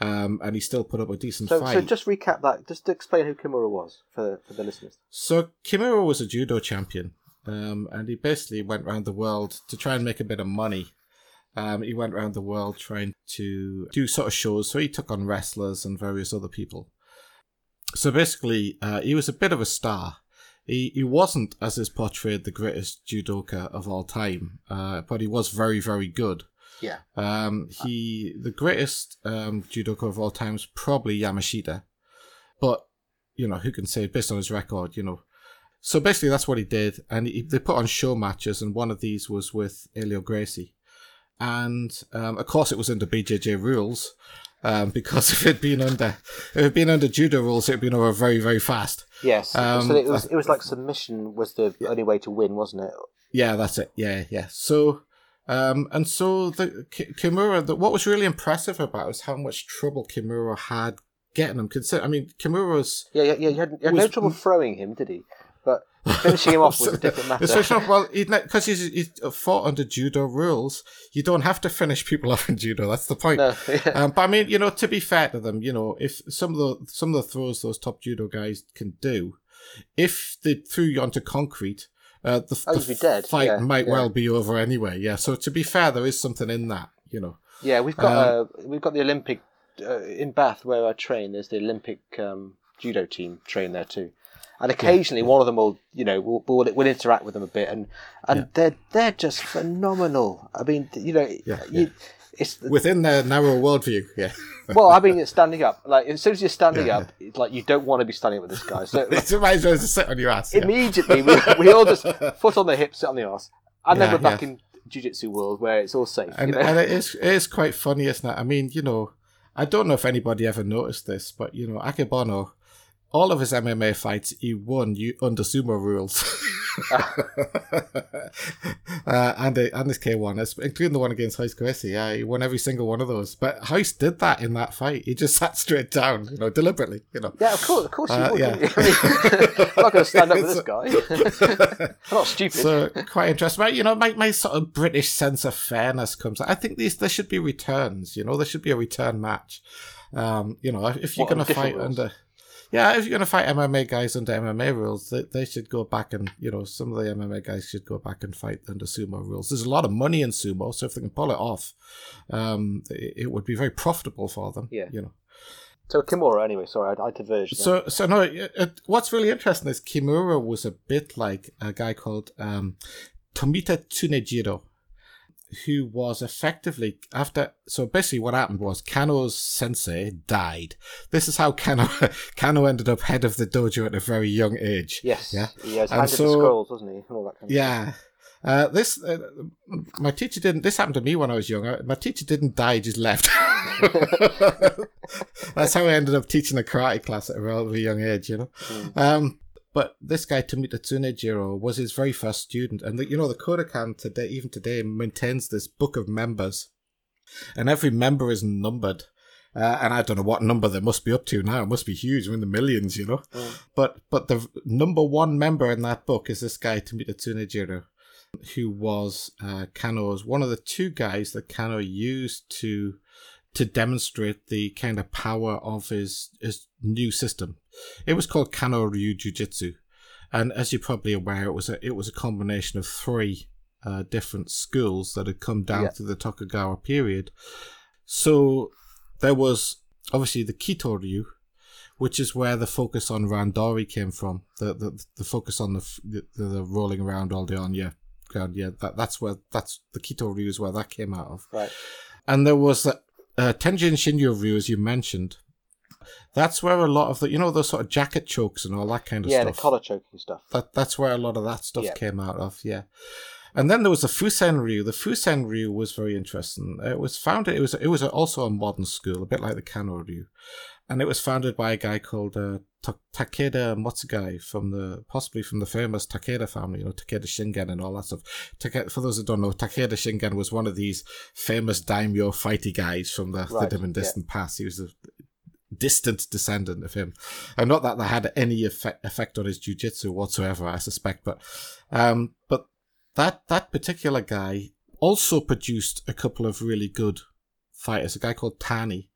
um, and he still put up a decent So, fight. so just recap that, just to explain who Kimura was for, for the listeners. So Kimura was a judo champion, um, and he basically went around the world to try and make a bit of money. Um, he went around the world trying to do sort of shows. So he took on wrestlers and various other people. So basically, uh, he was a bit of a star. He he wasn't, as is portrayed, the greatest judoka of all time, uh, but he was very very good. Yeah. Um, he the greatest um, judoka of all time is probably Yamashita, but you know who can say based on his record, you know. So basically, that's what he did, and he, they put on show matches, and one of these was with Helio Gracie, and um, of course it was under BJJ rules, um, because if it'd been under if it'd been under judo rules, it'd been over very very fast. Yes. Um, so it was it was like submission was the only way to win, wasn't it? Yeah, that's it. Yeah, yeah. So, um, and so the Ki- Kimura, the, what was really impressive about it was how much trouble Kimura had getting him. Consider, I mean, Kimura's Yeah, yeah, yeah. You had, you had no trouble throwing him, did he? But finishing him off was a different matter. Not- well, because he's, he's fought under judo rules, you don't have to finish people off in judo. That's the point. No, yeah. Um, but I mean, you know, to be fair to them, you know, if some of the some of the throws those top judo guys can do, if they threw you onto concrete, uh, the, Oh, the fight Yeah, might yeah. well be over anyway. Yeah. So to be fair, there is something in that, you know. Yeah, we've got Um, uh, we've got the Olympic uh, in Bath where I train. There's the Olympic um, judo team train there too, and occasionally one of them will you know will, will, will interact with them a bit, and and Yeah. they're they're just phenomenal. I mean, you know, Yeah, you, yeah. it's Within their narrow worldview, yeah. well, I mean, it's standing up. Like as soon as you're standing Yeah. up, it's like you don't want to be standing up with this guy. So It's might as well sit on your ass. yeah. immediately we, we all just foot on the hip, sit on the ass, and then we're back yeah. in jiu-jitsu world where it's all safe. and, you know? and it is it is quite funny, isn't it? I mean, you know, I don't know if anybody ever noticed this, but you know, Akebono, all of his MMA fights, he won you under sumo rules. uh, and the, and his K1, it's- including the one against Royce Gracie. Yeah, he won every single one of those. But Royce did that in that fight. He just sat straight down, you know, deliberately. You know. Yeah, of course, of course you Uh, would. yeah. I mean, I'm not going to stand up with this guy. I'm not stupid. so quite interesting. But, you know, my, my sort of British sense of fairness comes. I think these there should be returns. You know, there should be a return match. Um, you know, if you're going to fight rules? under, yeah, if you're going to fight MMA guys under MMA rules, they, they should go back and, you know, some of the MMA guys should go back and fight under sumo rules. There's a lot of money in sumo, so if they can pull it off, um, it, it would be very profitable for them. Yeah. You know. So Kimura, anyway. Sorry, I, I diverged. So, so no. It, it, what's really interesting is Kimura was a bit like a guy called um, Tomita Tsunejiro, who was effectively after. So basically, what happened was Kano's sensei died. This is how Kano Kano ended up head of the dojo at a very young age. yes, Yeah. he was And so- scrolls, wasn't he? And all that kind of Yeah. Uh, this uh, my teacher didn't. This happened to me when I was young. Uh, My teacher didn't die; he just left. That's how I ended up teaching a karate class at a relatively young age, you know. Um, but this guy Tomita Tsunejiro was his very first student, and the, you know the Kodokan today, even today, maintains this book of members, and every member is numbered. Uh, and I don't know what number they must be up to now. It must be huge, in the millions, you know. But but the number one member in that book is this guy Tomita Tsunejiro, who was uh, Kano's one of the two guys that Kano used to to demonstrate the kind of power of his his new system. It was called Kano Ryu Jiu-Jitsu, and as you're probably aware, it was a it was a combination of three uh, different schools that had come down Yeah. through the Tokugawa period. So there was obviously the Kito Ryu, which is where the focus on Randori came from. The the, the focus on the, the the rolling around all day on yeah ground yeah that that's where that's the Kito Ryu is where that came out of. Right. And there was uh, uh, Tenjin Shinryu Ryu, as you mentioned. That's where a lot of the you know those sort of jacket chokes and all that kind of Yeah, stuff. the collar choking stuff. That that's where a lot of that stuff Yeah. came out of, yeah. And then there was the Fusen Ryu. The Fusen Ryu was very interesting. It was founded. It was it was also a modern school, a bit like the Kano Ryu, and it was founded by a guy called uh, Ta- Takeda Motsugai from the possibly from the famous Takeda family, you know Takeda Shingen and all that stuff. Takeda, for those who don't know, Takeda Shingen was one of these famous daimyo fighty guys from the, Right, the dim and yeah. distant past. He was a distant descendant of him. And not that that had any effect, effect on his jujitsu whatsoever, I suspect, but um, but that that particular guy also produced a couple of really good fighters. A guy called Tani,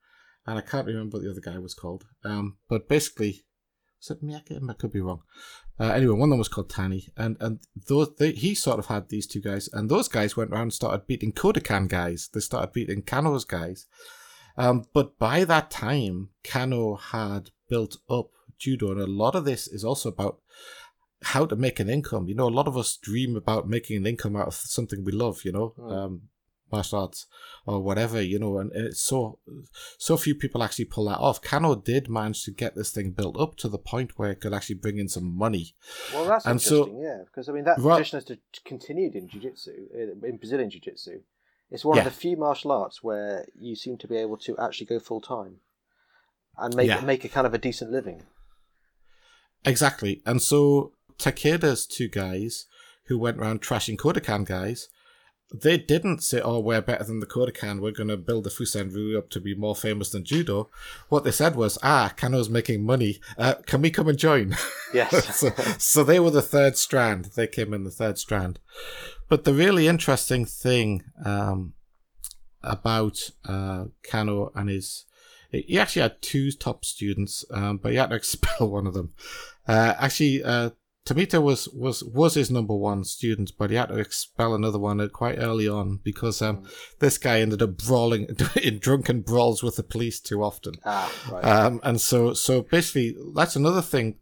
and I can't remember what the other guy was called. Um, but basically, was it Miyake? I could be wrong. Uh, anyway, one of them was called Tani, and and those they, he sort of had these two guys, and those guys went around and started beating Kodokan guys. They started beating Kano's guys. Um, but by that time, Kano had built up judo, and a lot of this is also about how to make an income. You know, a lot of us dream about making an income out of something we love. You know, Mm. um, martial arts or whatever. You know, and it's so so few people actually pull that off. Kano did manage to get this thing built up to the point where it could actually bring in some money. Well, that's And so- interesting, yeah, because I mean that Right. tradition has continued in jiu-jitsu, in Brazilian jiu-jitsu. It's one Yeah. of the few martial arts where you seem to be able to actually go full time and make Yeah. make a kind of a decent living. Exactly. And so Takeda's two guys who went around trashing Kodokan guys, they didn't say, oh, we're better than the Kodokan. We're going to build the Fusen Ryu up to be more famous than Judo. What they said was, ah, Kano's making money. Uh, can we come and join? Yes. so, so they were the third strand. They came in the third strand. But the really interesting thing um, about uh, Kano and his he actually had two top students, um, but he had to expel one of them. Uh, actually, uh, Tomita was, was, was his number one student, but he had to expel another one quite early on because um, this guy ended up brawling in drunken brawls with the police too often. ah, right. Um, and so, so basically, that's another thing.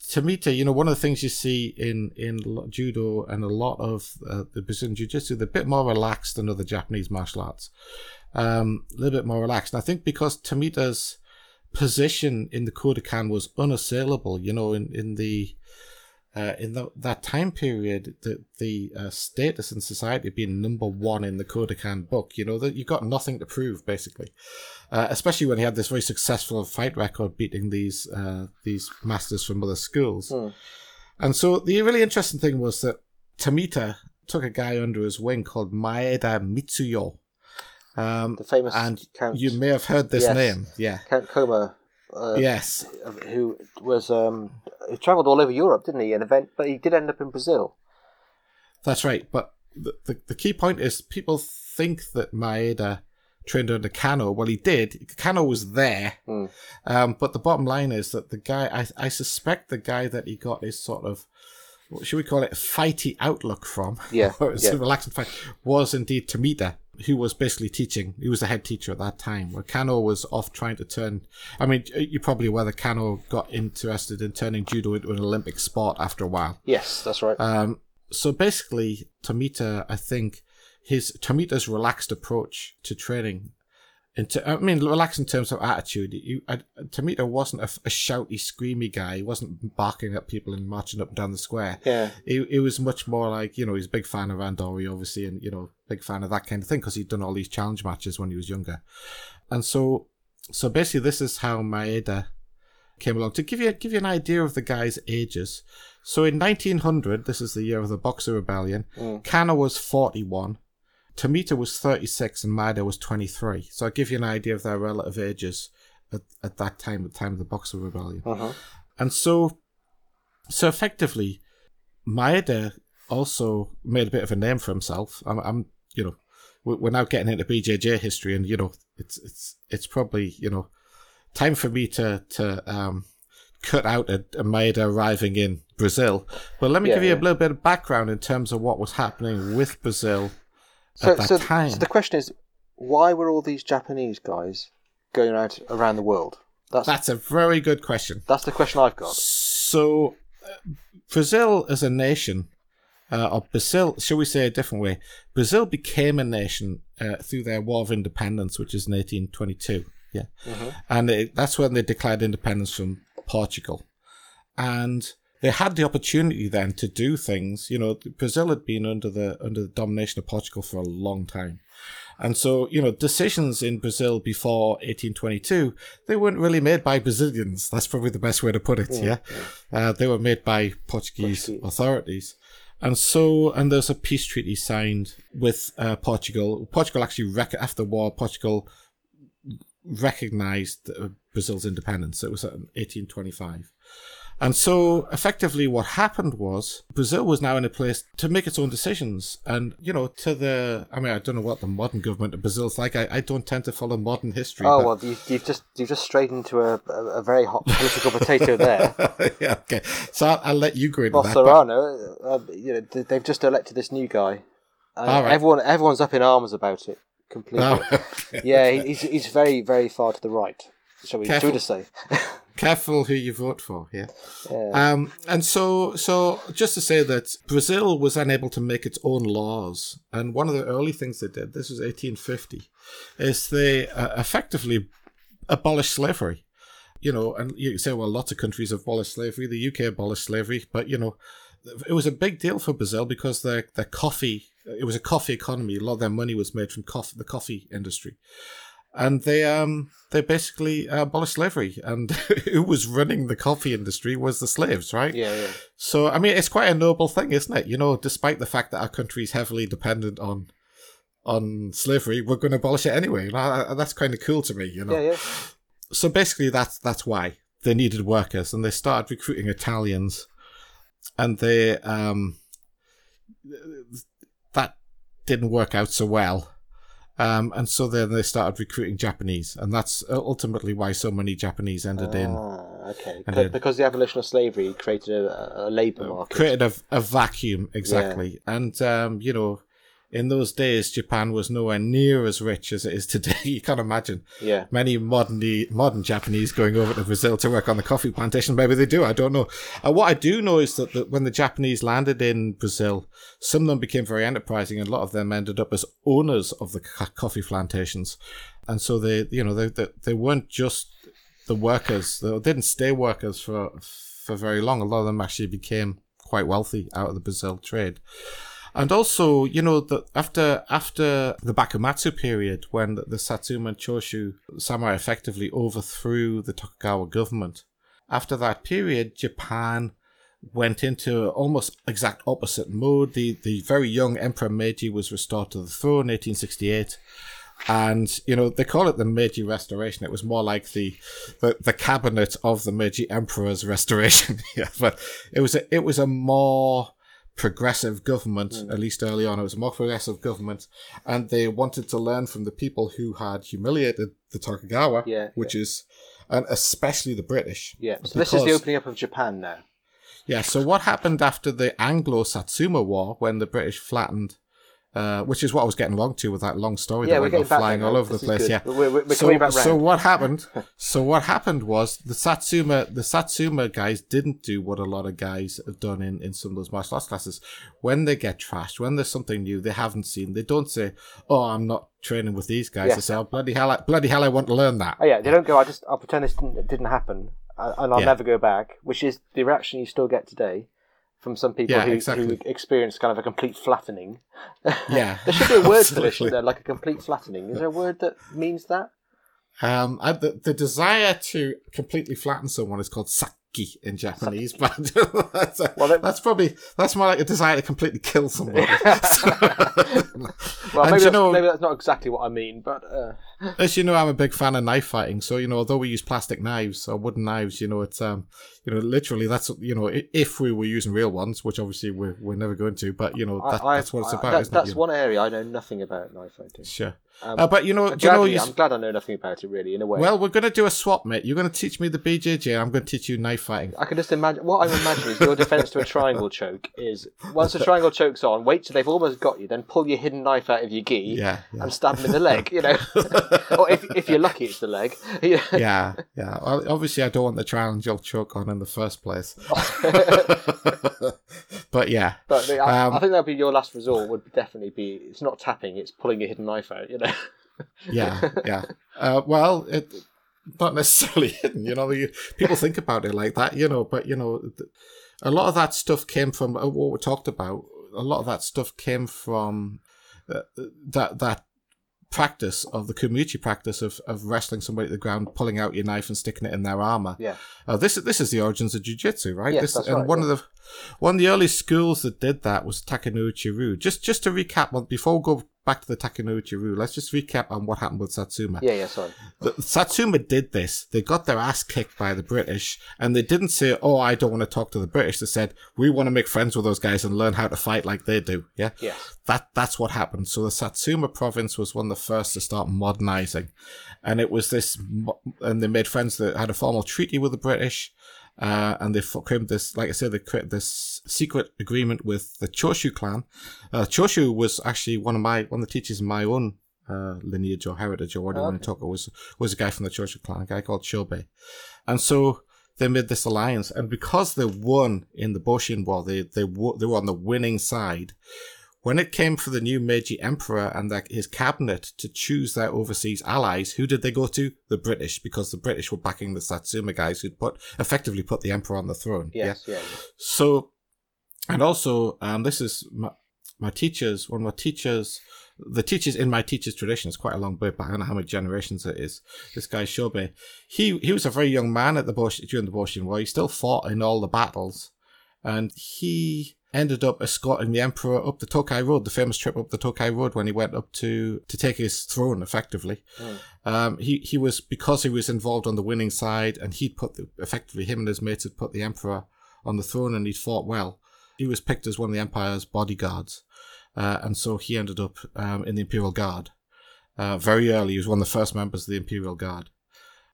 Tomita, you know, one of the things you see in in judo and a lot of uh, the Brazilian jiu-jitsu, they're a bit more relaxed than other Japanese martial arts. Um, a little bit more relaxed. And I think because Tomita's position in the Kodokan was unassailable, you know, in in the uh, in the, that time period, the the uh, status in society being number one in the Kodokan book, you know, that you got nothing to prove basically. Uh, especially when he had this very successful fight record, beating these uh, these masters from other schools. Hmm. And so the really interesting thing was that Tomita took a guy under his wing called Maeda Mitsuyo. Um, the famous and Count, you may have heard this Yes. name, yeah. Count Koma, uh, yes, who was um, he travelled all over Europe, didn't he? An event, but he did end up in Brazil. That's right. But the, the, the key point is people think that Maeda trained under Kano. Well, he did. Kano was there. Mm. Um, but the bottom line is that the guy, I, I suspect the guy that he got his sort of, what should we call it, fighty outlook from, Yeah, or yeah. a relaxing fight, was indeed Tomita, who was basically teaching. He was the head teacher at that time, where Kano was off trying to turn. I mean, you're probably aware that Kano got interested in turning judo into an Olympic sport after a while. Yes, that's right. Um, so basically, Tomita, I think his Tomita's relaxed approach to training, into I mean, relaxed in terms of attitude. You, I, Tomita wasn't a, a shouty, screamy guy. He wasn't barking at people and marching up and down the square. yeah. It, it was much more like you know he's a big fan of Randori obviously and you know big fan of that kind of thing because he'd done all these challenge matches when he was younger, and so so basically this is how Maeda came along to give you give you an idea of the guy's ages. So in 1900, this is the year of the Boxer Rebellion. Mm. Kano was 41, Tomita was 36, and Maeda was 23. So I give you an idea of their relative ages at, at that time, at the time of the Boxer Rebellion. Uh-huh. And so, so effectively, Maeda also made a bit of a name for himself. I'm, I'm you know, we- we're now getting into BJJ history, and you know, it's it's it's probably you know, time for me to to um, cut out a, a Maeda arriving in Brazil. But let me Yeah, give you a little bit of background in terms of what was happening with Brazil So, so, so the question is, why were all these Japanese guys going around around the world? That's That's a very good question. that's the question I've got. So, uh, Brazil as a nation, uh, or Brazil, shall we say a different way? Brazil became a nation uh, through their War of Independence, which is in 1822. Yeah. And it, that's when they declared independence from Portugal. And they had the opportunity then to do things. You know, Brazil had been under the under the domination of Portugal for a long time. And so, you know, decisions in Brazil before 1822, they weren't really made by Brazilians. That's probably the best way to put it, yeah? Uh, they were made by Portuguese Portuguese. authorities. And so, and there's a peace treaty signed with uh, Portugal. Portugal actually, rec- after the war, Portugal recognized uh, Brazil's independence. It was in 1825. And so effectively what happened was Brazil was now in a place to make its own decisions. And, you know, to the, I mean, I don't know what the modern government of Brazil is like. I, I don't tend to follow modern history. Oh but- well, you, you've just you've just strayed into a, a, very hot political potato there. yeah, okay. So I'll, I'll let you go into that. but- Bolsonaro, uh, you know, they've just elected this new guy. And All right. Everyone, everyone's up in arms about it completely. Oh, okay. Yeah, he- he's he's very very far to the right. Shall we, shall we just say? Careful who you vote for, yeah. Yeah. Um, and so, so just to say that Brazil was unable to make its own laws, and one of the early things they did, this was 1850, is they uh, effectively abolished slavery. You know, and you say, well, lots of countries have abolished slavery. The UK abolished slavery, but you know, it was a big deal for Brazil because their their coffee, it was a coffee economy. A lot of their money was made from coffee, the coffee industry and they um they basically uh, abolished slavery. And who was running the coffee industry was the slaves right? Yeah, yeah. so i mean it's quite a noble thing isn't it? You know despite the fact that our country is heavily dependent on on slavery we're going to abolish it anyway. And I- I- that's kind of cool to me you know? Yeah, yeah. so basically that's that's why they needed workers and they started recruiting italians. And they um that didn't work out so well um and so then they started recruiting japanese and that's ultimately why so many japanese ended in Ah, okay. Then- because the abolition of slavery created a, a labour market. created a, a vacuum exactly and um you know in those days japan was nowhere near as rich as it is today you can't imagine yeah. many modern modern Japanese going over to Brazil to work on the coffee plantation. Maybe they do. I don't know. Uh, what I do know is that, that when the Japanese landed in Brazil, some of them became very enterprising, and a lot of them ended up as owners of the co- coffee plantations. And so they, you know, they they, they weren't just the workers. They didn't stay workers for for very long. A lot of them actually became quite wealthy out of the Brazil trade. And also, you know, that after after the Bakumatsu period, when the, the Satsuma and Choshu samurai effectively overthrew the Tokugawa government, after that period, Japan went into almost exact opposite mode. The the very young Emperor Meiji was restored to the throne in 1868. And you know they call it the Meiji Restoration. It was more like the the, the cabinet of the Meiji Emperor's restoration. yeah, but it was a, it was a more progressive government, mm. at least early on. It was a more progressive government, and they wanted to learn from the people who had humiliated the Tokugawa, Yeah, which is, and especially the British. Yeah. So this is the opening up of Japan now. Yeah, so what happened after the Anglo Satsuma War when the British flattened, uh, which is what I was getting along to with that long story Yeah, that we're went getting flying all over the place. good. Yeah, We're- we're- we're so, coming back so what happened? so what happened was the Satsuma, the Satsuma guys didn't do what a lot of guys have done in, in some of those martial arts classes. When they get trashed, when there's something new they haven't seen, they don't say, "Oh, I'm not training with these guys." Yeah. They say, "Oh, bloody hell, I, bloody hell, I want to learn that." Oh yeah, they don't go. I just I'll pretend this didn't, didn't happen, and and I'll Yeah. never go back. Which is the reaction you still get today from some people Yeah, who, exactly. who experience kind of a complete flattening. Yeah, there should be a word for this, shouldn't there? Like a complete flattening. Is there a word that means that? Um, I, the, the desire to completely flatten someone is called saki in Japanese, but that's, Well, that- that's probably that's more like a desire to completely kill somebody. Well, maybe, you that's, know- maybe that's not exactly what I mean, but uh, As you know, I'm a big fan of knife fighting. So you know, although we use plastic knives or wooden knives, you know, it's um, you know, literally that's you know, if we were using real ones, which obviously we're we're never going to, but you know, that, I, that's what it's I- about. that- that's it? one area I know nothing about knife fighting. Sure. Um, uh, but you know, you know, you, I'm glad I know nothing about it really. In a way, well, we're going to do a swap, mate. You're going to teach me the BJJ. and I'm going to teach you knife fighting. I can just imagine what I'm imagining is your defense to a triangle choke is once the triangle choke's on, wait till they've almost got you, then pull your hidden knife out of your gi Yeah, yeah. and stab them in the leg. You know, or if if you're lucky, it's the leg. Yeah. yeah. Well, obviously, I don't want the triangle choke on in the first place. but yeah, But I, Um, I think that'd be your last resort. Would definitely be. It's not tapping; it's pulling your hidden knife out. You know. yeah, yeah. Uh, well, it not necessarily hidden. You know, people think about it like that. You know, but you know, a lot of that stuff came from uh, what we talked about. A lot of that stuff came from uh, that that practice of the Kumiuchi practice of, of wrestling somebody to the ground, pulling out your knife and sticking it in their armor. Yeah. Uh, this this is the origins of jiu-jitsu, right? Yes, this, that's and right, one yeah. of the one of the early schools that did that was Takenouchi Ryu. Just just to recap, before we go back to the Takenouchi Ryu, let's just recap on what happened with Satsuma. Yeah. Yeah. Sorry. The, Satsuma did this. They got their ass kicked by the British, and they didn't say, "Oh, I don't want to talk to the British." They said, "We want to make friends with those guys and learn how to fight like they do." Yeah, Yes. that that's what happened. So the Satsuma province was one of the first to start modernizing, and it was this, and they made friends that had a formal treaty with the British. Uh, and they fo- created this, like I said, they created this secret agreement with the Choshu clan. Uh, Choshu was actually one of my one of the teachers in my own uh, lineage or heritage or whatever you want to talk about was was a guy from the Choshu clan, a guy called Shobe, and so they made this alliance. And because they won in the Boshin War, they they they were on the winning side. When it came for the new Meiji Emperor and his cabinet to choose their overseas allies, who did they go to? The British, because the British were backing the Satsuma guys who'd put effectively put the emperor on the throne. Yes. Yeah. So, and also, um, this is my, my teachers, one of my teachers, the teachers in my teacher's tradition is quite a long way back. I don't know how many generations it is. This guy Shobe, he he was a very young man at the Bosch, during the Boshin War. He still fought in all the battles, and he ended up escorting the emperor up the Tokai Road, the famous trip up the Tokai Road when he went up to to take his throne, effectively. Um, he he was because he was involved on the winning side, and he'd put the, effectively him and his mates had put the emperor on the throne, and he'd fought well. He was picked as one of the empire's bodyguards, uh, and so he ended up um, in the imperial guard. Uh, very early, he was one of the first members of the imperial guard.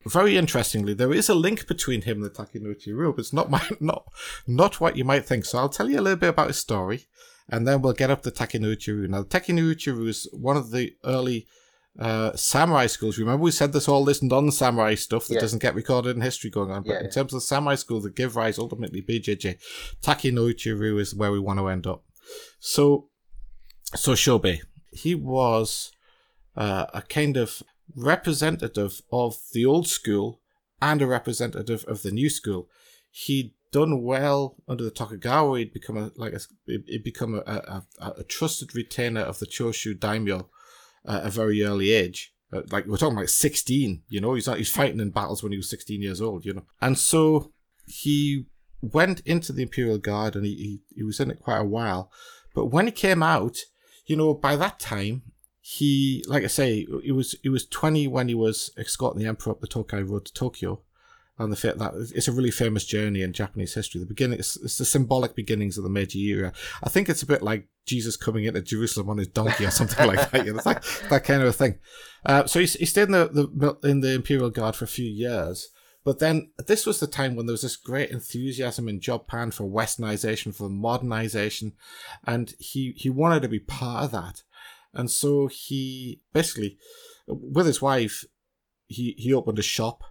Very interestingly, there is a link between him and the Takenouchi Ryu, but it's not my, not not what you might think. So I'll tell you a little bit about his story, and then we'll get up to Takenouchi Ryu. Now, the Takenouchi Ryu is one of the early uh, samurai schools. Remember, we said there's all this non-samurai stuff that Yeah. doesn't get recorded in history going on. But Yeah, in yeah. terms of the samurai school that give rise ultimately BJJ, Takenouchi Ryu is where we want to end up. So, so Shobe, he was uh, a kind of representative of the old school and a representative of the new school. He'd done well under the Tokugawa. He'd become a like a, he'd become a, a, a, trusted retainer of the Choshu daimyo at a very early age. Uh, Like we're talking like sixteen, you know, he's he's fighting in battles when he was sixteen years old, you know, and so he went into the Imperial Guard and he, he, he was in it quite a while. But when he came out, you know, by that time, he, like I say, it was he was 20 when he was escorting the Emperor up the Tokai Road to Tokyo. and the fact that it's a really famous journey in Japanese history. The beginning, it's, it's, the symbolic beginnings of the Meiji era. I think it's a bit like Jesus coming into Jerusalem on his donkey or something like that. You know, that kind of a thing. Uh, so he, he stayed in the, the in the Imperial Guard for a few years. But then this was the time when there was this great enthusiasm in Japan for westernization, for modernization, and he, he wanted to be part of that. And so he basically, with his wife, he, he opened a shop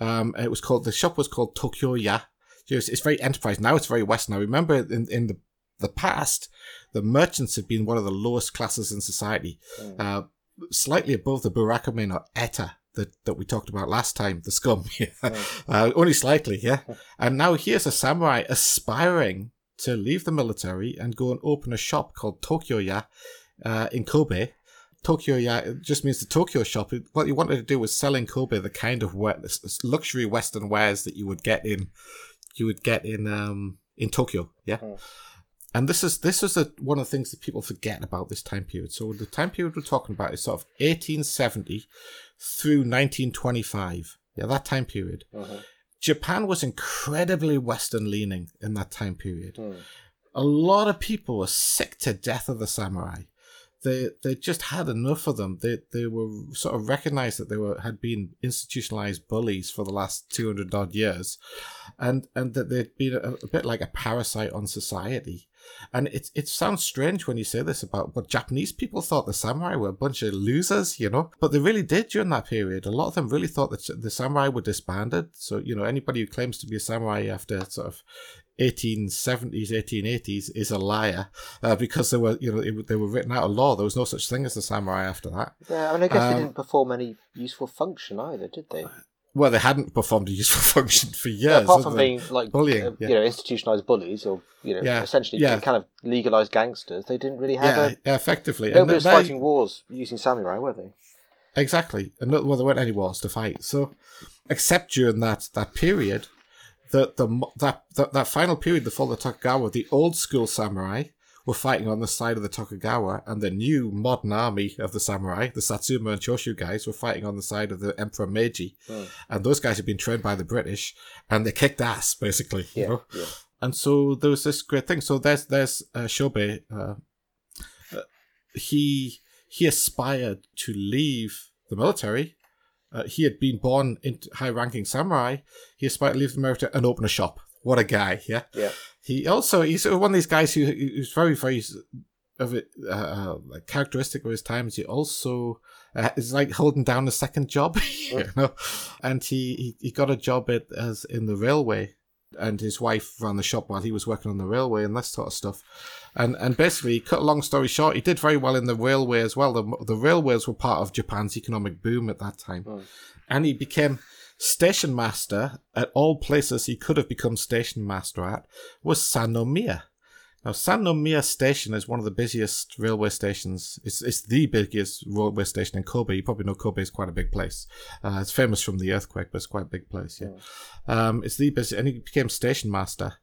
um, it was called the shop was called Tokyo Ya. It's, it's very enterprise now. It's very Western. I remember in in the the past, the merchants had been one of the lowest classes in society, mm. uh, slightly above the Burakumin or Eta that, that we talked about last time, the scum. Yeah. Mm. Uh, only slightly, yeah. and now here's a samurai aspiring to leave the military and go and open a shop called Tokyo Ya uh, in Kobe Tokyo Ya just means the Tokyo shop. What you wanted to do was sell in Kobe the kind of luxury Western wares that you would get in, you would get in um in Tokyo. Yeah. Mm. And this is this is a, one of the things that people forget about this time period. So the time period we're talking about is sort of 1870 through 1925. Yeah, that time period. Mm-hmm. Japan was incredibly Western leaning in that time period. Mm. A lot of people were sick to death of the samurai they they just had enough of them. They they were sort of recognized that they were had been institutionalized bullies for the last two hundred odd years, and and that they'd been a, a, bit like a parasite on society. And it it sounds strange when you say this about what Japanese people thought the samurai were a bunch of losers, you know, but they really did during that period. A lot of them really thought that the samurai were disbanded. So you know anybody who claims to be a samurai after sort of 1870s, 1880s is a liar uh, because they were, you know, it, they were written out of law. There was no such thing as the samurai after that. Yeah, I mean, I guess um, they didn't perform any useful function either, did they? Well, they hadn't performed a useful function for years. Yeah, apart from being like bullying, uh, yeah. you know, institutionalized bullies or you know, yeah. essentially kind of legalized gangsters, they didn't really have yeah, a. effectively. Nobody was they, fighting wars using samurai, were they? Exactly, and well, there weren't any wars to fight. So, except during that that period, the, the that, that that final period, the fall of the Tokugawa, the old school samurai were fighting on the side of the Tokugawa, and the new modern army of the samurai, the Satsuma and Choshu guys, were fighting on the side of the Emperor Meiji. Oh. And those guys had been trained by the British, and they kicked ass basically. Yeah, you know? yeah. And so there was this great thing. So there's there's uh, Shobe. Uh, uh, he he aspired to leave the military uh, he had been born into high-ranking samurai. He aspired to leave America and open a shop. What a guy! Yeah. Yeah. He also he's one of these guys who who's very very of it uh, uh characteristic of his times. He also uh, is like holding down a second job, you know, and he, he he got a job at as in the railway, and his wife ran the shop while he was working on the railway and that sort of stuff. And and basically, cut a long story short, he did very well in the railway as well. The, the railways were part of Japan's economic boom at that time. Mm. And he became station master at all places he could have become station master at was Sannomiya. Now, Sannomiya Station is one of the busiest railway stations. It's, it's the biggest railway station in Kobe. You probably know Kobe is quite a big place. Uh, it's famous from the earthquake, but it's quite a big place, yeah. Mm. Um, it's the busiest, and he became station master.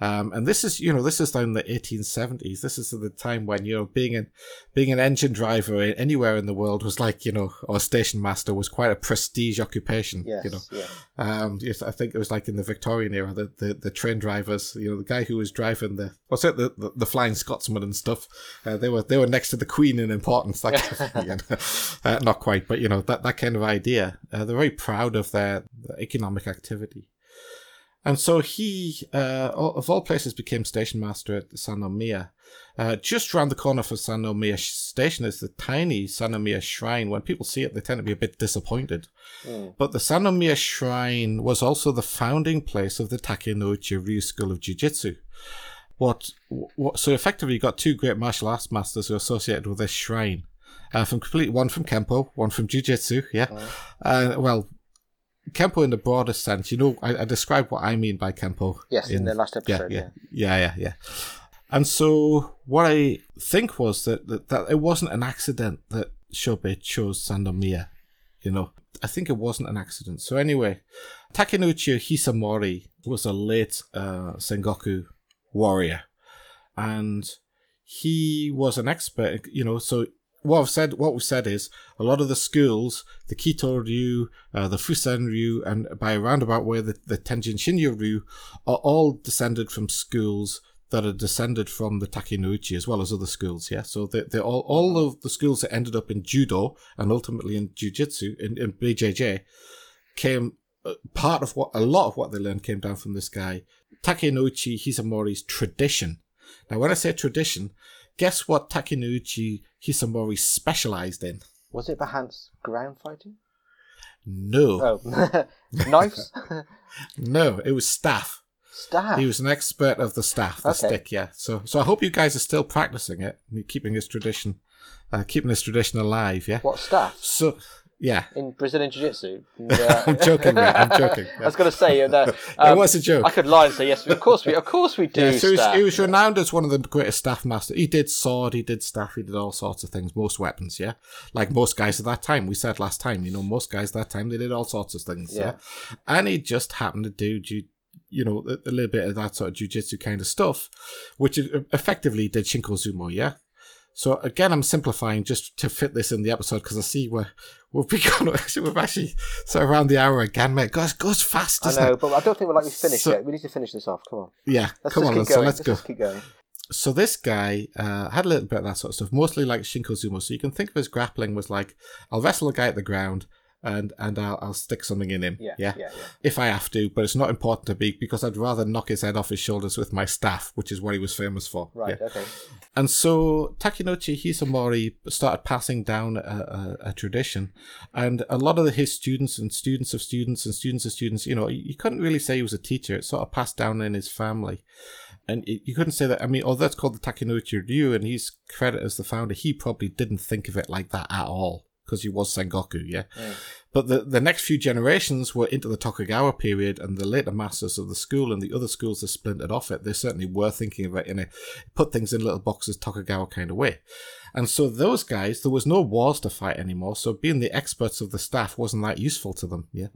Um, and this is, you know, this is down in the 1870s. This is the time when, you know, being an, being an engine driver anywhere in the world was like, you know, or station master was quite a prestige occupation, yes, you know. Yeah. Um, yes, I think it was like in the Victorian era, the, the, the train drivers, you know, the guy who was driving the, what's it, the, the, the Flying Scotsman and stuff, uh, they were, they were next to the Queen in importance, that kind of, you know. uh, not quite, but, you know, that, that kind of idea. Uh, they're very proud of their, their economic activity. And so he, uh, of all places, became station master at Sannomiya. Uh, just round the corner from Sannomiya station is the tiny Sannomiya shrine. When people see it, they tend to be a bit disappointed. Mm. But the Sannomiya shrine was also the founding place of the Takenouchi Ryu School of Jiu-Jitsu. What, what, so effectively, you've got two great martial arts masters who are associated with this shrine. Uh, from complete one from Kempo, one from Jiu-Jitsu, yeah. Uh, well, Kempo in the broadest sense, you know, I, I described what I mean by Kempo. Yes, in, in the last episode. Yeah, yeah, yeah, yeah, yeah. And so what I think was that, that, that it wasn't an accident that Shobe chose Sannomiya. You know, I think it wasn't an accident. So anyway, Takenouchi Hisamori was a late uh, Sengoku warrior, and he was an expert. You know, so what I've said, what we've said is a lot of the schools, the Kito Ryu, uh, the Fusen Ryu, and by a roundabout way, the, the Tenjin Shinryu Ryu are all descended from schools that are descended from the Takenouchi as well as other schools. Yeah, so they they all all of the schools that ended up in judo and ultimately in jujitsu in, in BJJ came uh, part of what a lot of what they learned came down from this guy Takenouchi Hisamori's tradition. Now, when I say tradition, guess what Takenouchi Hisamori specialized in? Was it perhaps ground fighting? No, Oh, knives, no, it was staff. staff. He was an expert of the staff, the Okay. stick. Yeah. So, so I hope you guys are still practicing it, keeping this tradition, uh, keeping this tradition alive. Yeah. What staff So, yeah. in Brazilian Jiu Jitsu? Uh, I'm joking, mate. I'm joking. I was going to say, uh, no, um, it was a joke. I could lie and say yes. Of course we, of course we do. Yeah, so he was, he was renowned as one of the greatest staff masters. He did sword, he did staff, he did all sorts of things, most weapons, yeah. Like most guys at that time. We said last time, you know, most guys at that time they did all sorts of things, yeah. Yeah. And he just happened to do, ju- you know, a, a little bit of that sort of jujitsu kind of stuff, which effectively did Shinko Zumo, yeah. So again, I'm simplifying just to fit this in the episode because I see we're we've actually we've actually so around the hour again, mate. Goes goes fast, I know, it? but I don't think we're likely to finish So- yet. We need to finish this off. Come on. Yeah, Let's come on, keep then. going. so let's go. just keep going. So this guy uh, had a little bit of that sort of stuff, mostly like Shinkozumo. So you can think of his grappling was like, I'll wrestle a guy at the ground and and I'll, I'll stick something in him. Yeah, yeah, yeah, yeah. If I have to, but it's not important to be because I'd rather knock his head off his shoulders with my staff, which is what he was famous for. Right. Yeah. Okay. And so Takenouchi Hisamori started passing down a, a, a tradition, and a lot of his students and students of students and students of students, you know, you couldn't really say he was a teacher. It sort of passed down in his family. And it- you couldn't say that. I mean, oh, although it's called the Takenouchi Ryu, and he's credited as the founder, he probably didn't think of it like that at all because he was Sengoku, yeah. But the, the next few generations were into the Tokugawa period, and the later masters of the school and the other schools that splintered off it, they certainly were thinking of it in a put things in little boxes Tokugawa kind of way. And so those guys, there was no wars to fight anymore, so being the experts of the staff wasn't that useful to them, yeah.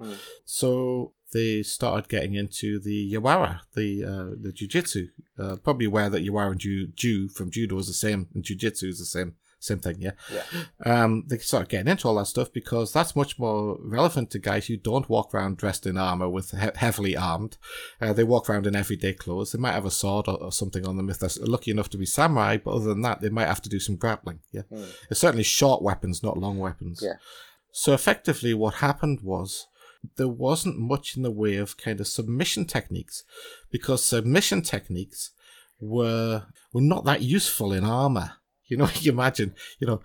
So they started getting into the Yawara, the uh, the jujitsu. Uh, probably aware that Yawara and Ju, Ju from judo is the same, and jujitsu is the same same thing, yeah. Yeah. Um, they start getting into all that stuff because that's much more relevant to guys who don't walk around dressed in armor with he- heavily armed. Uh, they walk around in everyday clothes. They might have a sword or, or something on them if they're lucky enough to be samurai, but other than that, they might have to do some grappling. Yeah, it's certainly short weapons, not long weapons. Yeah. So effectively, what happened was there wasn't much in the way of kind of submission techniques because submission techniques were were not that useful in armor. You know, you imagine, you know,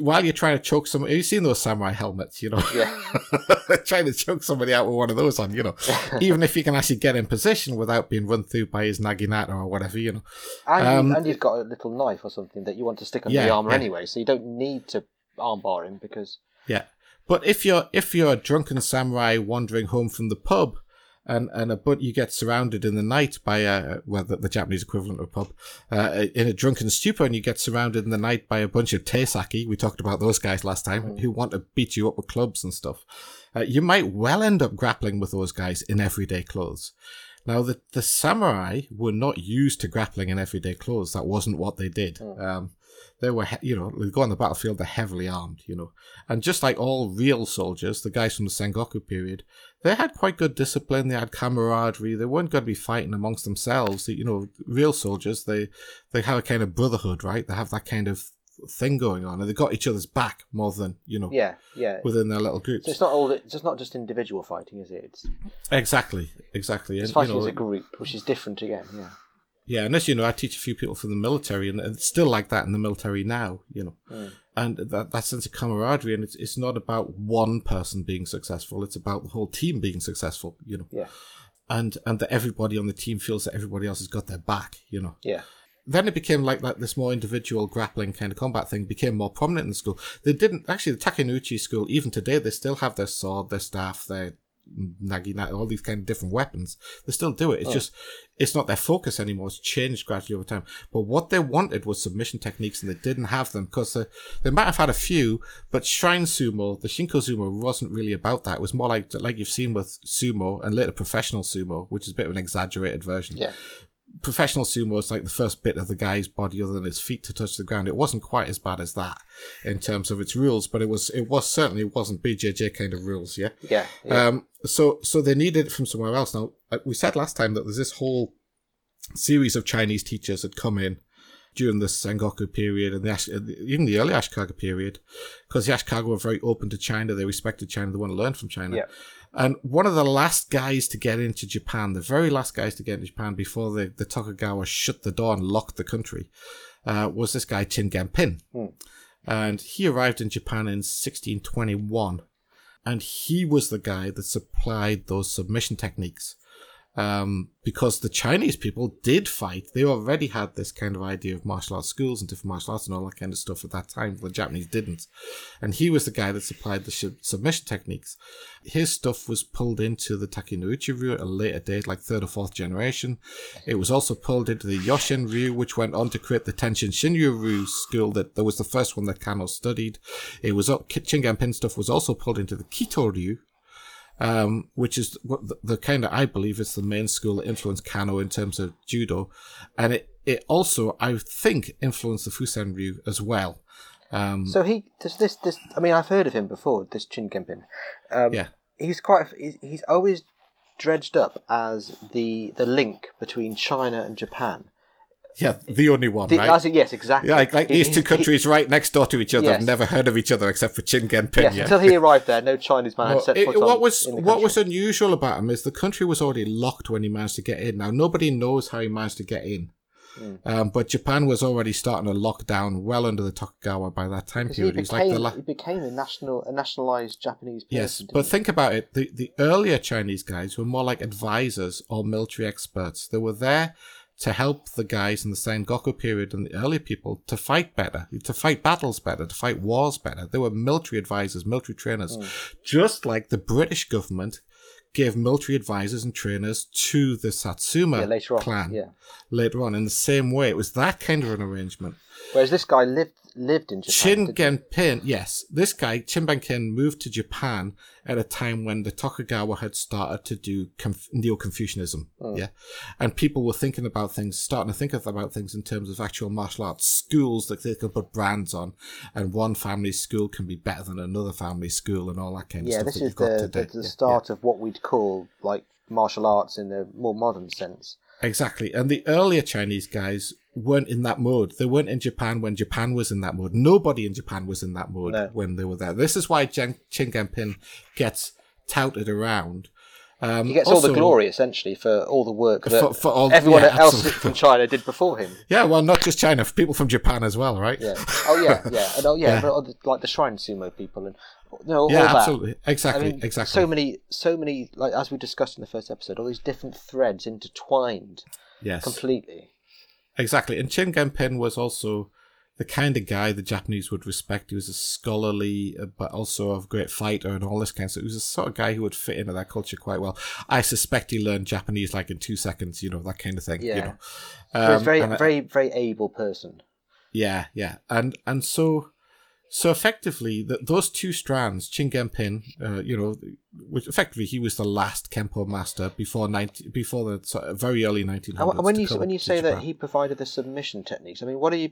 while you're trying to choke somebody, have you seen those samurai helmets? You know, Yeah. trying to choke somebody out with one of those on, you know, even if you can actually get in position without being run through by his naginata or whatever, you know. And, you, Um, and you've got a little knife or something that you want to stick under Yeah, the armor yeah. anyway, so you don't need to armbar him because Yeah, but if you're if you're a drunken samurai wandering home from the pub, and and a but you get surrounded in the night by a well the, the Japanese equivalent of a pub, uh, in a drunken stupor, and you get surrounded in the night by a bunch of teisaki. We talked about those guys last time who want to beat you up with clubs and stuff. Uh, you might well end up grappling with those guys in everyday clothes. Now, the, the samurai were not used to grappling in everyday clothes. That wasn't what they did. Um, they were, you know, they go on the battlefield, they're heavily armed, you know. And just like all real soldiers, the guys from the Sengoku period, they had quite good discipline. They had camaraderie. They weren't going to be fighting amongst themselves. You know, real soldiers, they, they have a kind of brotherhood, right? They have that kind of thing going on and they got each other's back more than, you know, yeah, yeah. within their little groups. So it's not all. It's just not just individual fighting, is it? It's, exactly, exactly. it's And, fighting you know, as a group, which is different again. Yeah. Yeah, and as you know, I teach a few people from the military, and it's still like that in the military now, you know. Mm. And that, that sense of camaraderie, and it's, it's not about one person being successful, it's about the whole team being successful, you know. Yeah. And and that everybody on the team feels that everybody else has got their back, you know. Yeah. Then it became like that this more individual grappling kind of combat thing became more prominent in the school. They didn't actually the Takenouchi school, even today, they still have their sword, their staff, their nagina, all these kind of different weapons. They still do it. It's oh. just it's not their focus anymore. It's changed gradually over time. But what they wanted was submission techniques, and they didn't have them because they, they might have had a few. But Shrine Sumo, the Shinko Sumo, wasn't really about that. It was more like like you've seen with sumo and later professional sumo, which is a bit of an exaggerated version Yeah. Professional sumo was like the first bit of the guy's body other than his feet to touch the ground. It wasn't quite as bad as that in terms of its rules, but it was it was certainly it wasn't BJJ kind of rules. Yeah. Yeah. yeah. Um. So so they needed it from somewhere else. Now we said last time that there's this whole series of Chinese teachers had come in during the Sengoku period and the Ash- uh, even the early Ashikaga period, because the Ashikaga were very open to China. They respected China. They want to learn from China. Yeah. And one of the last guys to get into Japan, the very last guys to get into Japan before the, the Tokugawa shut the door and locked the country, uh, was this guy Chin Genpin. And he arrived in Japan in 1621. And he was the guy that supplied those submission techniques. Um, because the Chinese people did fight. They already had this kind of idea of martial arts schools and different martial arts and all that kind of stuff at that time. The Japanese didn't. And he was the guy that supplied the sh- submission techniques. His stuff was pulled into the Takenouchi Ryu at a later date, like third or fourth generation. It was also pulled into the Yoshin Ryu, which went on to create the Tenshin Shinryu Ryu school that, that was the first one that Kano studied. It was, Chin Genpin stuff was also pulled into the Kito Ryu, um, which is what the, the kind of I believe is the main school that influenced Kano in terms of judo, and it it also I think influenced the Fusen Ryu as well. Um, so he does this. This I mean, I've heard of him before. This Chin Genpin. Um, yeah, he's quite. He's, he's always dredged up as the the link between China and Japan. Yeah, the only one, The- right? yes, exactly. yeah, like, like He- these he- two he- countries right next door to each other have Yes. never heard of each other except for Chin Genpin. Yes, yeah. until he arrived there, no Chinese man Well, had set it- foot on what was in the what was unusual about him is the country was already locked when he managed to get in. Now nobody knows how he managed to get in, Hmm. um, but Japan was already starting to lock down well under the Tokugawa by that time period. He like became, the la- he became a national, a nationalized Japanese person. Yes, but he? think about it. The the earlier Chinese guys were more like advisors or military experts. They were there to help the guys in the Sengoku period and the early people to fight better, to fight battles better, to fight wars better. They were military advisors, military trainers, Hmm. just like the British government gave military advisors and trainers to the Satsuma yeah, later on, clan yeah. later on in the same way. It was that kind of an arrangement. Whereas this guy lived lived in Japan. Chin? Genpin, yes, this guy Chin Genpin moved to Japan at a time when the Tokugawa had started to do conf- neo-Confucianism, hmm. yeah, and people were thinking about things, starting to think about things in terms of actual martial arts schools that they could put brands on, and one family school can be better than another family school, and all that kind of Yeah, stuff. Yeah, this is the, the, the Yeah, start of what we'd call like martial arts in a more modern sense. Exactly. And the earlier Chinese guys weren't in that mode. They weren't in Japan when Japan was in that mode. Nobody in Japan was in that mode No. when they were there. This is why Jen- gets touted around. Um, He gets all the glory essentially for all the work that For- for all- everyone yeah, else absolutely. from China did before him. Yeah, well, not just China, people from Japan as well, right? Yeah. Oh yeah, yeah, and oh yeah, Yeah. like the shrine sumo people and you know, all Yeah, that. absolutely. Exactly, I mean, exactly. So many, so many, like as we discussed in the first episode, all these different threads intertwined yes. completely. Exactly. And Chin Genpin was also the kind of guy the Japanese would respect. He was a scholarly, uh, but also a great fighter and all this kind of stuff. He was a sort of guy who would fit into that culture quite well. I suspect he learned Japanese like in two seconds, you know, that kind of thing. You Yeah. know. So he's Um, very, I- very, very able person. yeah, yeah, and and so so effectively, th those two strands, Chin Genpin, uh, you know, which effectively he was the last Kempo master before ninety before the very early nineteen And when you when you say that he provided the submission techniques, I mean, what are you?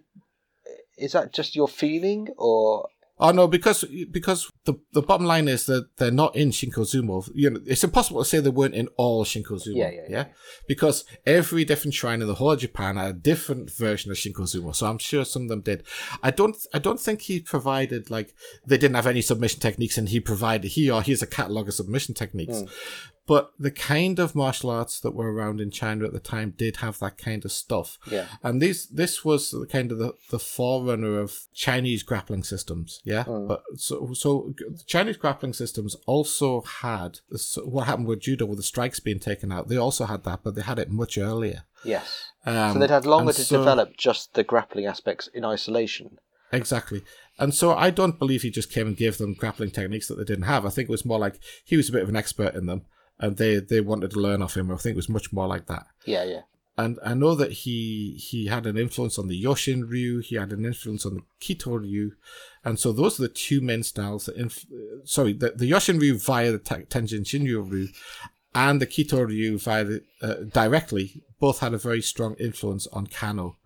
Is that just your feeling, or Oh no, because because the the bottom line is that they're not in Shinkozumo. You know, it's impossible to say they weren't in all Shinkozumo. Yeah, yeah, yeah. Because every different shrine in the whole of Japan had a different version of Shinkozumo. So I'm sure some of them did. I don't I don't think he provided like they didn't have any submission techniques and he provided he or here's a catalogue of submission techniques. Hmm. But the kind of martial arts that were around in China at the time did have that kind of stuff. Yeah. And these this was kind of the, the forerunner of Chinese grappling systems. Yeah. Hmm. But so so Chinese grappling systems also had so what happened with judo with the strikes being taken out. They also had that, but they had it much earlier. yes? Um, so they'd had longer to so- develop just the grappling aspects in isolation. Exactly. And so I don't believe he just came and gave them grappling techniques that they didn't have. I think it was more like he was a bit of an expert in them and they, they wanted to learn off him. I think it was much more like that. Yeah, yeah. And I know that he he had an influence on the Yoshin Ryu, he had an influence on the Kito Ryu. And so those are the two main styles that, inf- sorry, the, the Yoshin Ryu via the Tenjin Shinyo Ryu and the Kito Ryu via the, uh, directly both had a very strong influence on Kano.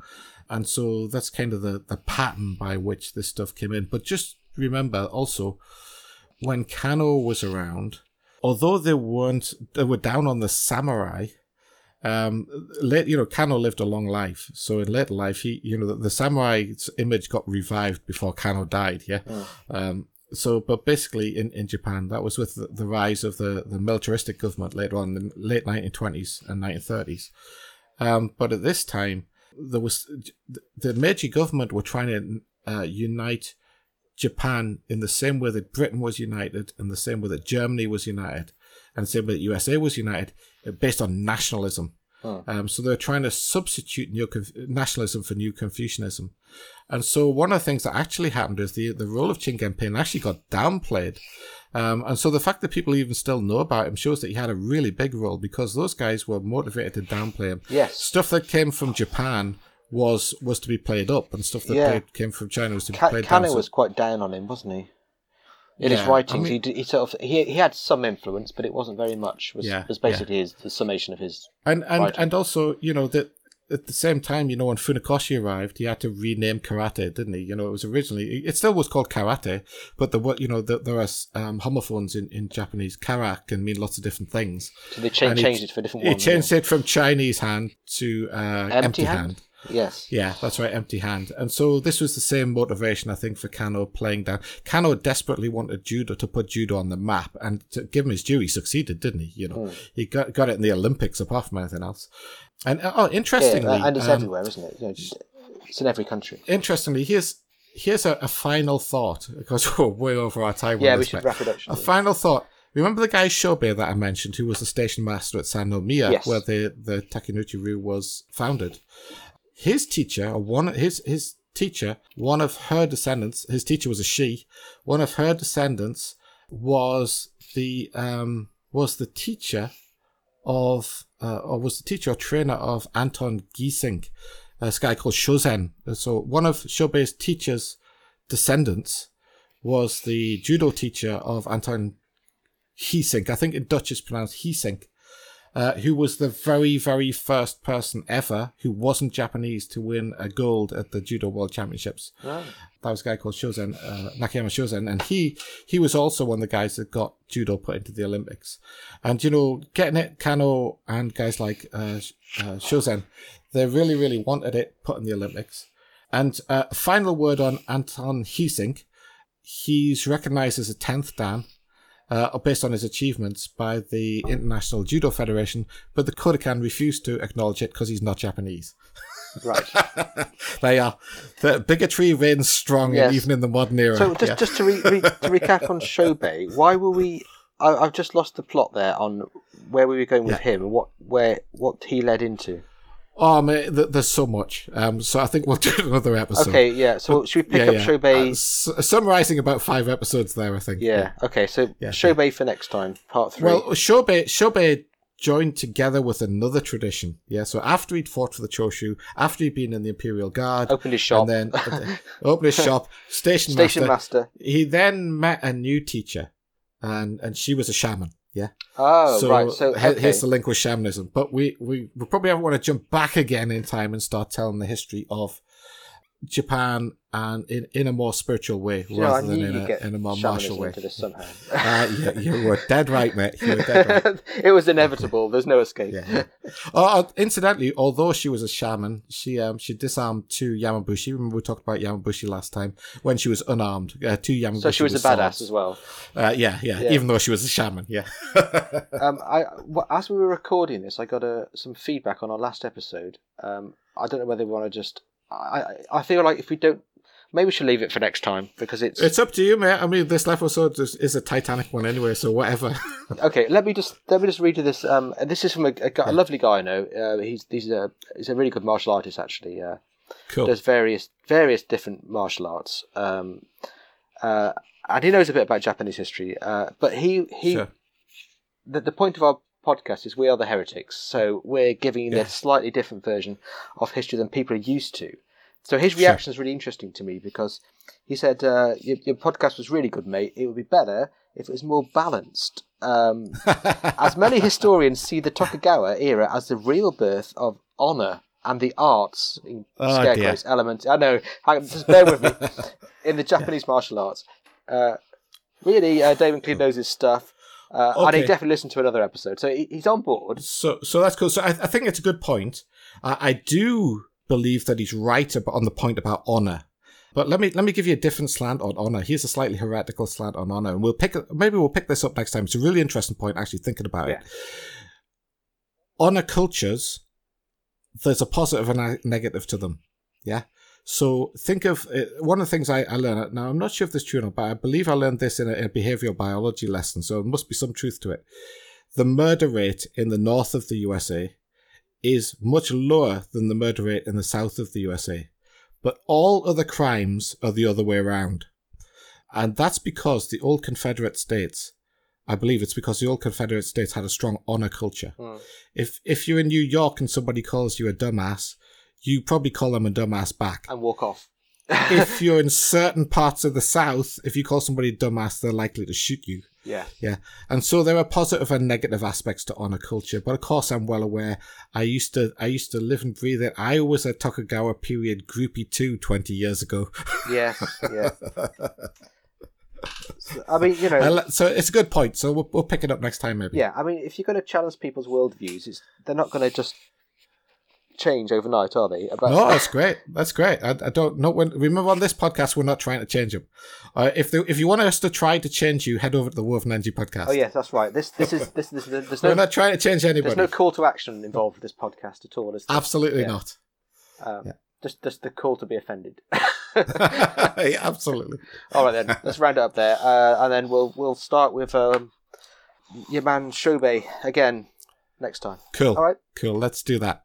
And so that's kind of the, the pattern by which this stuff came in. But just remember also, when Kano was around, although they weren't, they were down on the samurai, um, late, you know, Kano lived a long life. So in later life, he, you know, the, the samurai's image got revived before Kano died. Yeah. Um, so, but basically in, in Japan, that was with the, the rise of the, the militaristic government later on in the late 1920s and 1930s. Um, but at this time, there was the Meiji government were trying to uh, unite Japan in the same way that Britain was united, and the same way that Germany was united, and the same way that USA was united, uh, based on nationalism. Oh. Um, so they're trying to substitute new Conf- nationalism for new Confucianism. And so one of the things that actually happened is the, the role of Chin Genpin actually got downplayed. Um, and so the fact that people even still know about him shows that he had a really big role because those guys were motivated to downplay him. Yes. Stuff that came from Japan was was to be played up, and stuff that Yeah. played, came from China was to be Ka- played down. Kano So- was quite down on him, wasn't he? In his Yeah, I writings, mean- he, he sort of he, he had some influence, but it wasn't very much. It was, Yeah, was basically his the summation of his. And and Right. and also, you know, that at the same time, you know, when Funakoshi arrived, he had to rename karate, didn't he? You know, it was originally it still was called karate, but the what you know, the, there are um, homophones in, in Japanese. Kara can mean lots of different things. So they cha- changed it for different He changed it from Chinese hand to uh, empty, hand. Yes. Yeah, that's right, empty hand. And so this was the same motivation, I think, for Kano playing down. Kano desperately wanted judo to put judo on the map, and to give him his due, he succeeded, didn't he? You know, Hmm. he got got it in the Olympics apart from anything else. And uh, oh, Yeah, interestingly, and it's um, everywhere, isn't it? You know, just, it's in every country. interestingly, here's here's a, a final thought because we're way over our time. Yeah, we should wrap it up. A final thought. Remember the guy Shobe that I mentioned, who was the station master at Sannomiya, Yes. where the the Takenouchi Ryu was founded. His teacher, one his his teacher, one of her descendants. His teacher was a she. One of her descendants was the um was the teacher of uh, or was the teacher or trainer of Anton Geesink, this guy called Shozen. So one of Shobe's teachers' descendants was the judo teacher of Anton Geesink. I think in Dutch it's pronounced Hiesink. Uh, who was the very, very first person ever who wasn't Japanese to win a gold at the Judo World Championships. Oh. That was a guy called Shozen, uh, Nakayama Shozen, and he he was also one of the guys that got judo put into the Olympics. And you know, getting it, Kano and guys like uh, uh, Shozen, they really, really wanted it put in the Olympics. And uh, final word on Anton Geesink, he's recognized as a tenth Dan. Uh, based on his achievements by the International Judo Federation, but the Kodokan refused to acknowledge it because he's not Japanese. Right. they are. The bigotry reigns strong, Yes. even in the modern era. So just Yeah. just to, re- re- to recap on Shobei, why were we? I, I've just lost the plot there on where we were going with him and what where what he led into. Oh, man, th- there's so much. Um, so I think we'll do another episode. Okay, yeah. So should we pick Yeah, up yeah. Shobei? Uh, s- summarizing about five episodes there, I think. yeah. Okay. So Yeah, Shobei for next time, part three. Well, Shobe, Shobe joined together with another tradition. Yeah. So after he'd fought for the Choshu, after he'd been in the Imperial Guard, Opened his shop. and then opened his shop, station, Station master, master. He then met a new teacher, and and she was a shaman. Yeah. Oh, so, right. So okay. here's the link with shamanism. But we, we, we probably want to jump back again in time and start telling the history of Japan and in, in a more spiritual way You know, rather than in a, in a more martial way. into this somehow. Uh, you, you were dead right, mate. You were dead right. it was inevitable. There's no escape. Yeah. Uh, incidentally, although she was a shaman, she um she disarmed two Yamabushi. Remember we talked about Yamabushi last time when she was unarmed. Uh, two Yamabushi. So she was a badass swords. as well. Uh, yeah, yeah, Yeah. Even though she was a shaman, yeah. Um, I as we were recording this, I got a, some feedback on our last episode. Um, I don't know whether we want to just. I, I feel like if we don't, maybe we should leave it for next time because it's, It's up to you, mate. I mean, this episode is, is a Titanic one anyway, so whatever. okay. Let me just let me just read you this. Um, this is from a, a, guy- a lovely guy I know. Uh, he's he's a he's a really good martial artist actually. Uh, cool. does various various different martial arts. Um, uh, and he knows a bit about Japanese history. Uh, but he he Sure. the, the point of our podcast is we are the heretics, so we're giving you Yeah. a slightly different version of history than people are used to. So his reaction is really interesting to me because he said, uh, your, your podcast was really good, mate. It would be better if it was more balanced. Um, as many historians see the Tokugawa era as the real birth of honor and the arts, in Oh, scare dear. quotes, element. I know, hang just bear with me. In the Japanese martial arts. Uh, really, uh, David Clean knows his stuff. Uh, And he definitely listened to another episode. So he, he's on board. So, so that's cool. So I, I think it's a good point. Uh, I do believe that he's right about, on the point about honor. But let me let me give you a different slant on honor. Here's a slightly heretical slant on honor, and we'll pick maybe we'll pick this up next time. It's a really interesting point. Actually, thinking about Yeah. it, honor cultures, there's a positive and a negative to them. Yeah. So think of uh, one of the things I, I learned. Now I'm not sure if this is true or not, but I believe I learned this in a, a behavioral biology lesson. So there must be some truth to it. The murder rate in the north of the USA is much lower than the murder rate in the south of the USA. But all other crimes are the other way around. And that's because the old Confederate states, I believe it's because the old Confederate states had a strong honor culture. If if you're in New York and somebody calls you a dumbass, you probably call them a dumbass back. And walk off. if you're in certain parts of the South, if you call somebody a dumbass, they're likely to shoot you. Yeah. Yeah. And so there are positive and negative aspects to honor culture, but of course I'm well aware. I used to I used to live and breathe it. I was a Tokugawa period groupie too 20 years ago. Yeah. Yeah. So, I mean, you know. So it's a good point. So we'll, we'll pick it up next time maybe. Yeah, I mean, if you're going to challenge people's worldviews, it's, they're not going to just change overnight, are they? About No, that's great. That's great. I, I don't know when. Remember, on this podcast, we're not trying to change them. Uh, if they, if you want us to try to change you, head over to the Wolf and Angie podcast. Oh yes, that's right. This this is this, this there's We're not trying to change anybody. there's no call to action involved with this podcast at all. Is there? Absolutely Yeah. not. Um, Yeah. Just just the call to be offended. yeah, absolutely. all right then, let's round it up there, uh, and then we'll we'll start with um, your man Shobe again next time. Cool. All right, Cool. Let's do that.